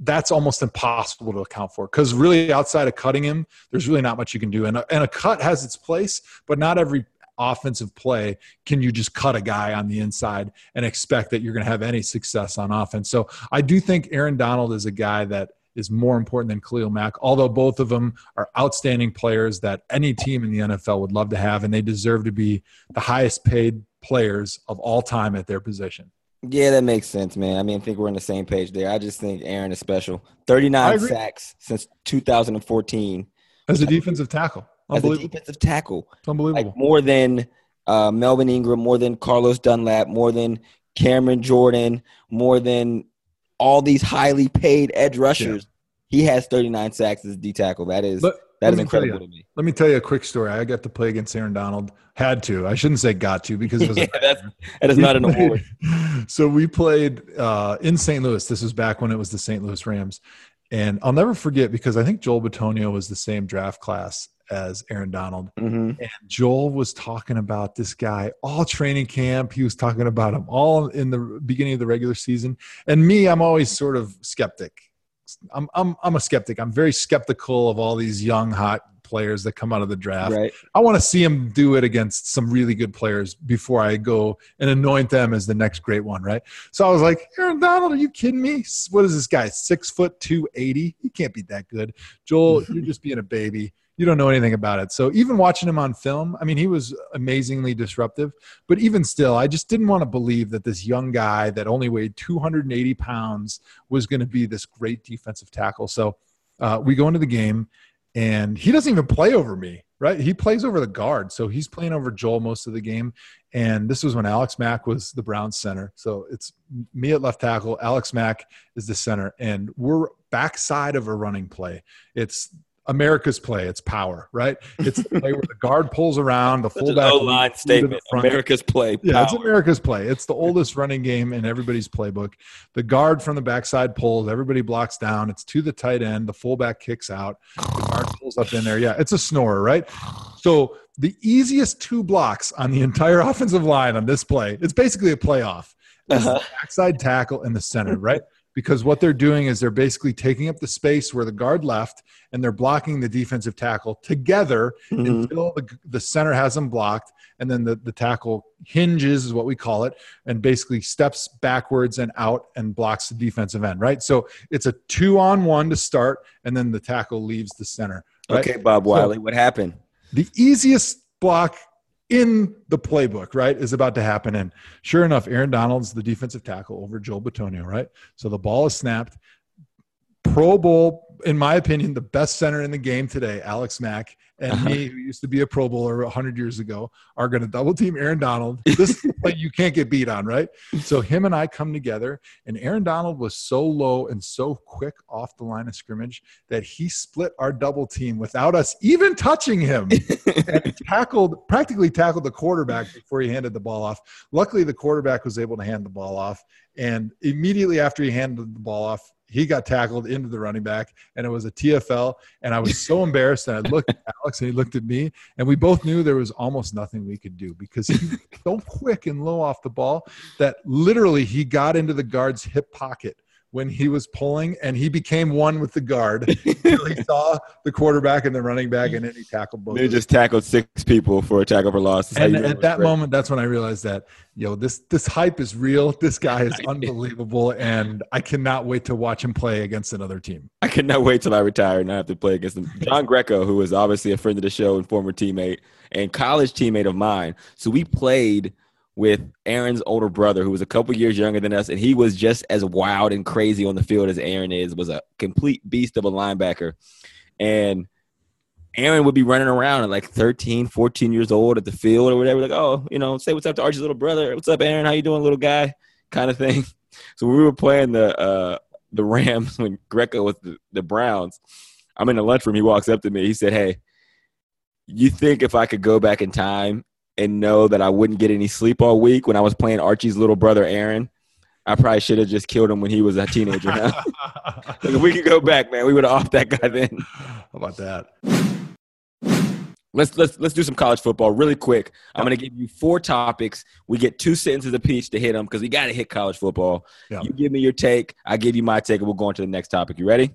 That's almost impossible to account for because really outside of cutting him, there's really not much you can do. And a, and a cut has its place, but not every offensive play can you just cut a guy on the inside and expect that you're going to have any success on offense. So I do think Aaron Donald is a guy that is more important than Khalil Mack, although both of them are outstanding players that any team in the NFL would love to have, and they deserve to be the highest paid players of all time at their position. Yeah, that makes sense, man. I mean, I think we're on the same page there. I just think Aaron is special. 39 sacks since 2014. As a defensive tackle as a defensive tackle. Unbelievable. Like more than uh, Melvin Ingram, more than Carlos Dunlap, more than Cameron Jordan, more than all these highly paid edge rushers. Yeah. He has 39 sacks as a D tackle. That is but, that is incredible you, to me. Let me tell you a quick story. I got to play against Aaron Donald. Had to. I shouldn't say got to because it was yeah, that's, that is not an award. so we played uh, in St. Louis. This was back when it was the St. Louis Rams. And I'll never forget because I think Joel Bitonio was the same draft class as Aaron Donald. Mm-hmm. And Joel was talking about this guy all training camp. He was talking about him all in the beginning of the regular season. And me, I'm always sort of skeptic. I'm I'm I'm a skeptic. I'm very skeptical of all these young hot players that come out of the draft. Right. I want to see him do it against some really good players before I go and anoint them as the next great one, right? So I was like, Aaron Donald, are you kidding me? What is this guy? Six foot two eighty? He can't be that good. Joel, you're just being a baby you don't know anything about it. So even watching him on film, I mean, he was amazingly disruptive. But even still, I just didn't want to believe that this young guy that only weighed 280 pounds was going to be this great defensive tackle. So uh, we go into the game, and he doesn't even play over me, right? He plays over the guard. So he's playing over Joel most of the game. And this was when Alex Mack was the Browns center. So it's me at left tackle. Alex Mack is the center. And we're backside of a running play. It's America's play. It's power, right? It's the play where the guard pulls around, the fullback. line statement. America's play. Power. Yeah, it's America's play. It's the oldest running game in everybody's playbook. The guard from the backside pulls. Everybody blocks down. It's to the tight end. The fullback kicks out. The guard pulls up in there. Yeah, it's a snorer, right? So the easiest two blocks on the entire offensive line on this play. It's basically a playoff. Uh-huh. backside tackle in the center, right? Because what they're doing is they're basically taking up the space where the guard left and they're blocking the defensive tackle together mm-hmm. until the, the center has them blocked and then the, the tackle hinges is what we call it and basically steps backwards and out and blocks the defensive end right so it's a two on one to start and then the tackle leaves the center right? okay bob wiley so what happened the easiest block in the playbook, right, is about to happen. And sure enough, Aaron Donald's the defensive tackle over Joel Bitonio, right? So the ball is snapped. Pro Bowl, in my opinion, the best center in the game today, Alex Mack, and uh-huh. me, who used to be a Pro Bowler 100 years ago, are going to double team Aaron Donald. This is play you can't get beat on, right? So him and I come together, and Aaron Donald was so low and so quick off the line of scrimmage that he split our double team without us even touching him, and tackled practically tackled the quarterback before he handed the ball off. Luckily, the quarterback was able to hand the ball off, and immediately after he handed the ball off, he got tackled into the running back, and it was a TFL. And I was so embarrassed that I looked at Alex and he looked at me, and we both knew there was almost nothing we could do because he was so quick and low off the ball that literally he got into the guard's hip pocket when he was pulling and he became one with the guard until he saw the quarterback and the running back and then he tackled both. They just tackled six people for a tackle for loss. That's and at that great. moment, that's when I realized that yo, this this hype is real. This guy is unbelievable, and I cannot wait to watch him play against another team. I cannot wait till I retire and I have to play against him. John Greco, who is obviously a friend of the show and former teammate and college teammate of mine. So we played with Aaron's older brother, who was a couple years younger than us, and he was just as wild and crazy on the field as Aaron is. Was a complete beast of a linebacker, and Aaron would be running around at like 13, 14 years old at the field or whatever, like, oh, you know, say what's up to Archie's little brother. What's up, Aaron? How you doing, little guy? Kind of thing. So we were playing the uh, the Rams when Greco was the, the Browns, I'm in the lunchroom. He walks up to me. He said, "Hey, you think if I could go back in time and know that I wouldn't get any sleep all week when I was playing Archie's little brother Aaron, I probably should have just killed him when he was a teenager. Like if we could go back, man, we would have off that guy then." How about that? Let's let's let's do some college football really quick. I'm going to give you four topics. We get two sentences apiece to hit them because we got to hit college football. Yeah. You give me your take, I give you my take, and we'll go on to the next topic. You ready?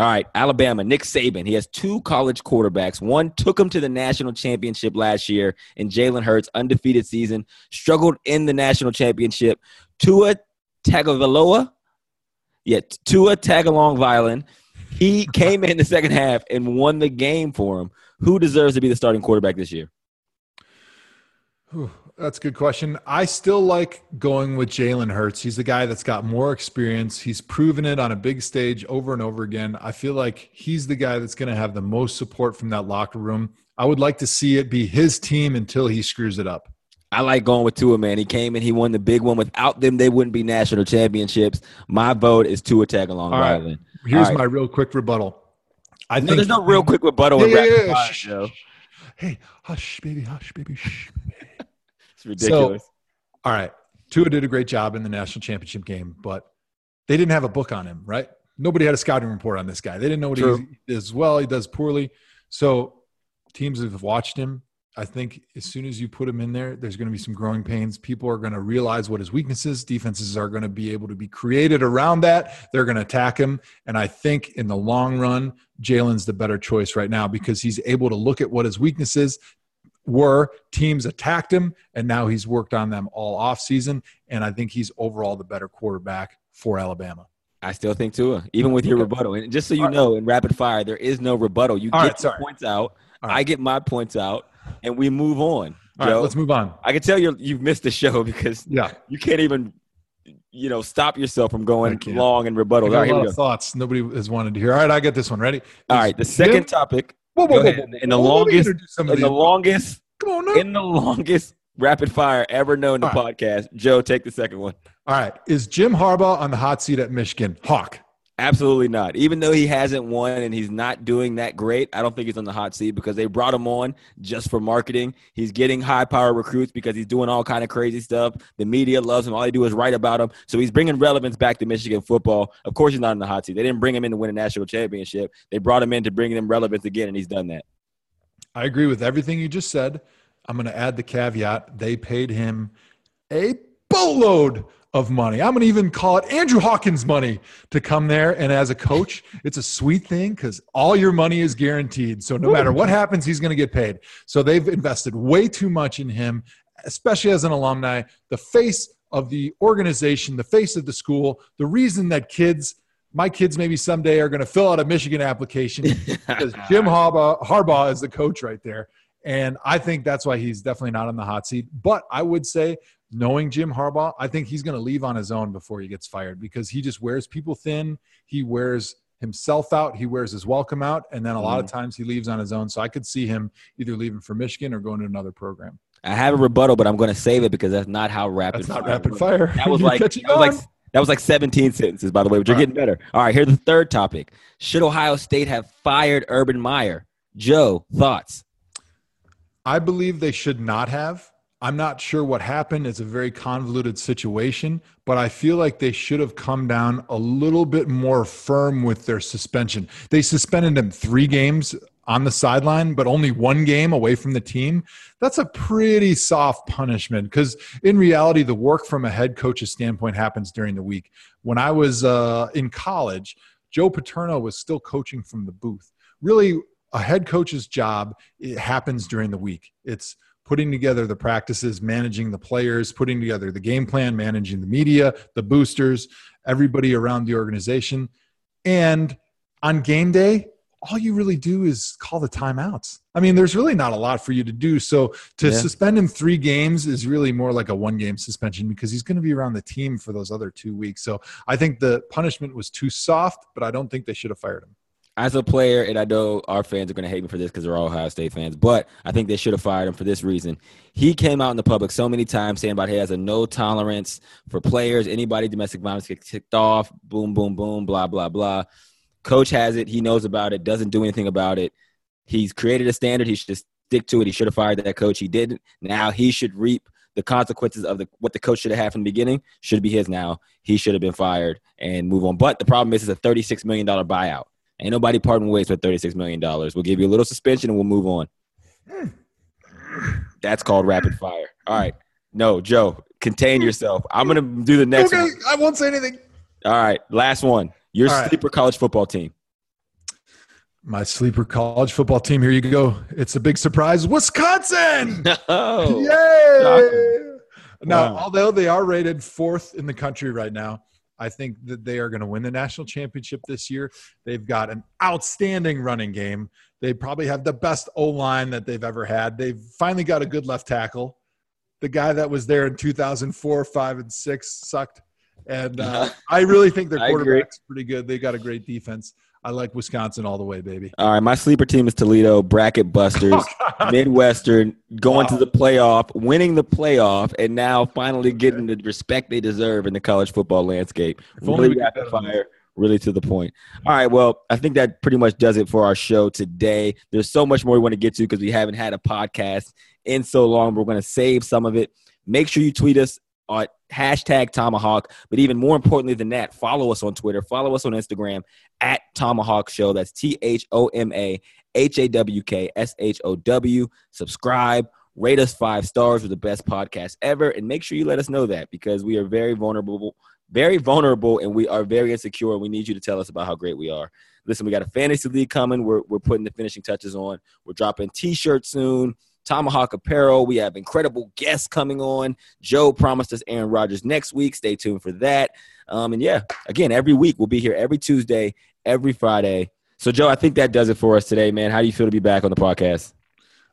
All right, Alabama, Nick Saban. He has two college quarterbacks. One took him to the national championship last year, and Jalen Hurts, undefeated season, struggled in the national championship. Tua Tagovailoa, yeah, Tua Tagalong Violin. He came in the second half and won the game for him. Who deserves to be the starting quarterback this year? That's a good question. I still like going with Jalen Hurts. He's the guy that's got more experience. He's proven it on a big stage over and over again. I feel like he's the guy that's going to have the most support from that locker room. I would like to see it be his team until he screws it up. I like going with Tua, man. He came and he won the big one. Without them, they wouldn't be national championships. My vote is Tua Tagalong All right. Here's All right. my real quick rebuttal. I No, there's no real quick rebuttal Yeah, with yeah, yeah. Shh, Joe. shh, shh. Hey, hush, baby, hush, baby, shh. It's ridiculous. All right. Tua did a great job in the national championship game, but they didn't have a book on him, right? Nobody had a scouting report on this guy. They didn't know what True. he does well, he does poorly. So teams have watched him. I think as soon as you put him in there, there's going to be some growing pains. People are going to realize what his weaknesses. Defenses are going to be able to be created around that. They're going to attack him. And I think in the long run, Jalen's the better choice right now because he's able to look at what his weaknesses were. Teams attacked him, and now he's worked on them all off season. And I think he's overall the better quarterback for Alabama. I still think Tua, even with your Okay. rebuttal. And just so you All right. know, in rapid fire, there is no rebuttal. You All get right, your points out. Right. I get my points out, and we move on. All Joe, right, let's move on. I can tell you you've missed the show because Yeah. you can't even, you know, stop yourself from going long and I rebuttal. got All a lot of thoughts nobody has wanted to hear. All right, I get this one. Ready? All right, the second Jim- topic Whoa, whoa, whoa, In the longest- introduce some of in the longest Come on, now. in the longest rapid fire ever known to All right. podcast. Joe, take the second one. All right, is Jim Harbaugh on the hot seat at Michigan? Hawk. Absolutely not. Even though he hasn't won and he's not doing that great, I don't think he's on the hot seat because they brought him on just for marketing. He's getting high power recruits because he's doing all kind of crazy stuff. The media loves him. All they do is write about him. So he's bringing relevance back to Michigan football. Of course, he's not in the hot seat. They didn't bring him in to win a national championship. They brought him in to bring them relevance again, and he's done that. I agree with everything you just said. I'm going to add the caveat they paid him a boatload of money. I'm going to even call it Andrew Hawkins money to come there. And as a coach, it's a sweet thing because all your money is guaranteed. So no matter what happens, he's going to get paid. So they've invested way too much in him, especially as an alumni, the face of the organization, the face of the school, the reason that kids. My kids maybe someday are going to fill out a Michigan application because Jim Harbaugh, Harbaugh is the coach right there. And I think that's why he's definitely not on the hot seat. But I would say, knowing Jim Harbaugh, I think he's going to leave on his own before he gets fired because he just wears people thin. He wears himself out. He wears his welcome out. And then a lot of mm-hmm. times he leaves on his own. So I could see him either leaving for Michigan or going to another program. I have a rebuttal, but I'm going to save it because that's not how rapid That's not fire rapid fire. That was like that was like that was like 17 sentences, by the way, but you're All right. getting better. All right, here's the third topic. Should Ohio State have fired Urban Meyer? Joe, thoughts? I believe they should not have. I'm not sure what happened. It's a very convoluted situation, but I feel like they should have come down a little bit more firm with their suspension. They suspended him three games on the sideline, but only one game away from the team, that's a pretty soft punishment because in reality, the work from a head coach's standpoint happens during the week. When I was uh, in college, Joe Paterno was still coaching from the booth. Really, a head coach's job it happens during the week. It's putting together the practices, managing the players, putting together the game plan, managing the media, the boosters, everybody around the organization. And on game day, all you really do is call the timeouts. I mean, there's really not a lot for you to do. So to yeah. suspend him three games is really more like a one game suspension because he's going to be around the team for those other two weeks. So I think the punishment was too soft, but I don't think they should have fired him as a player, and I know our fans are going to hate me for this because they're all Ohio State fans, but I think they should have fired him for this reason. He came out in the public so many times saying about he has a no tolerance for players, anybody domestic violence gets kicked off, boom, boom, boom, blah, blah, blah. Coach has it. He knows about it, doesn't do anything about it. He's created a standard. He should just stick to it. He should have fired that coach. He didn't. Now he should reap the consequences of the what the coach should have had from the beginning should be his now. He should have been fired and move on. But the problem is it's a $36 million buyout. Ain't nobody parting ways with $36 million. We'll give you a little suspension and we'll move on. That's called rapid fire. All right. No, Joe, contain yourself. I'm going to do the next okay, one. I won't say anything. All right. Last one. Your All sleeper right. college football team. My sleeper college football team. Here you go. It's a big surprise. Wisconsin. Oh, Yay. Now, wow. although they are rated fourth in the country right now, I think that they are going to win the national championship this year. They've got an outstanding running game. They probably have the best O line that they've ever had. They've finally got a good left tackle. The guy that was there in 2004, five, and six sucked. And uh, I really think their quarterback's pretty good. They got a great defense. I like Wisconsin all the way, baby. All right, my sleeper team is Toledo, bracket busters, oh, Midwestern, going wow. to the playoff, winning the playoff, and now finally getting the respect they deserve in the college football landscape. If really rapid fire, really to the point. All right, well, I think that pretty much does it for our show today. There's so much more we want to get to because we haven't had a podcast in so long. We're going to save some of it. Make sure you tweet us on hashtag ThomaHawk. But even more importantly than that, follow us on Twitter, follow us on Instagram at ThomaHawk Show. That's T H O M A H A W K S H O W. Subscribe, rate us five stars. We're the best podcast ever. And make sure you let us know that because we are very vulnerable, very vulnerable, and we are very insecure. We need you to tell us about how great we are. Listen, we got a fantasy league coming. We're, we're putting the finishing touches on. We're dropping t shirts soon. ThomaHawk Apparel. We have incredible guests coming on. Joe promised us Aaron Rodgers next week. Stay tuned for that. Um, and yeah, again, every week we'll be here every Tuesday, every Friday. So, Joe, I think that does it for us today, man. How do you feel to be back on the podcast?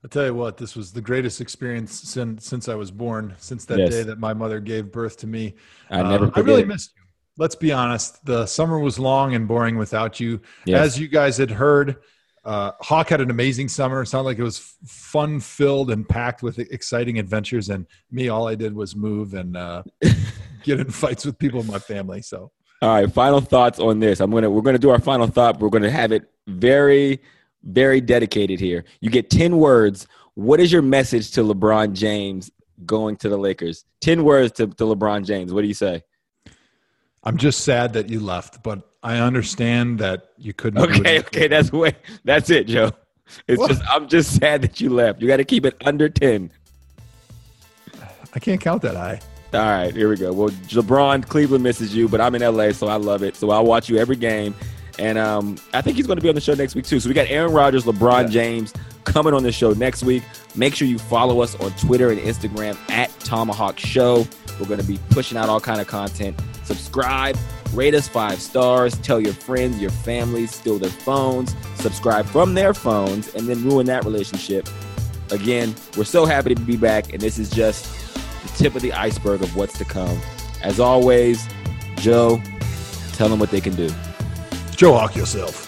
I'll tell you what, this was the greatest experience since since I was born, since that yes. day that my mother gave birth to me. I never um, I really missed you. Let's be honest. The summer was long and boring without you. Yes. As you guys had heard, uh, Hawk had an amazing summer. It sounded like it was fun filled and packed with exciting adventures. And me, all I did was move and uh, get in fights with people in my family. So, all right, final thoughts on this. I'm gonna we're gonna do our final thought. We're gonna have it very, very dedicated here. You get ten words. What is your message to LeBron James going to the Lakers? Ten words to, to LeBron James. What do you say? I'm just sad that you left, but I understand that you couldn't. Okay, okay, that's way. That's it, Joe. It's what? just I'm just sad that you left. You got to keep it under ten. I can't count that high. All right, here we go. Well, LeBron, Cleveland misses you, but I'm in LA, so I love it. So I'll watch you every game, and um, I think he's going to be on the show next week too. So we got Aaron Rodgers, LeBron yeah. James coming on the show next week. Make sure you follow us on Twitter and Instagram at ThomaHawk Show. We're going to be pushing out all kind of content. Subscribe, rate us five stars, tell your friends, your families, steal their phones, subscribe from their phones, and then ruin that relationship. Again, we're so happy to be back, and this is just the tip of the iceberg of what's to come. As always, Joe, tell them what they can do. Joe Hawk yourself.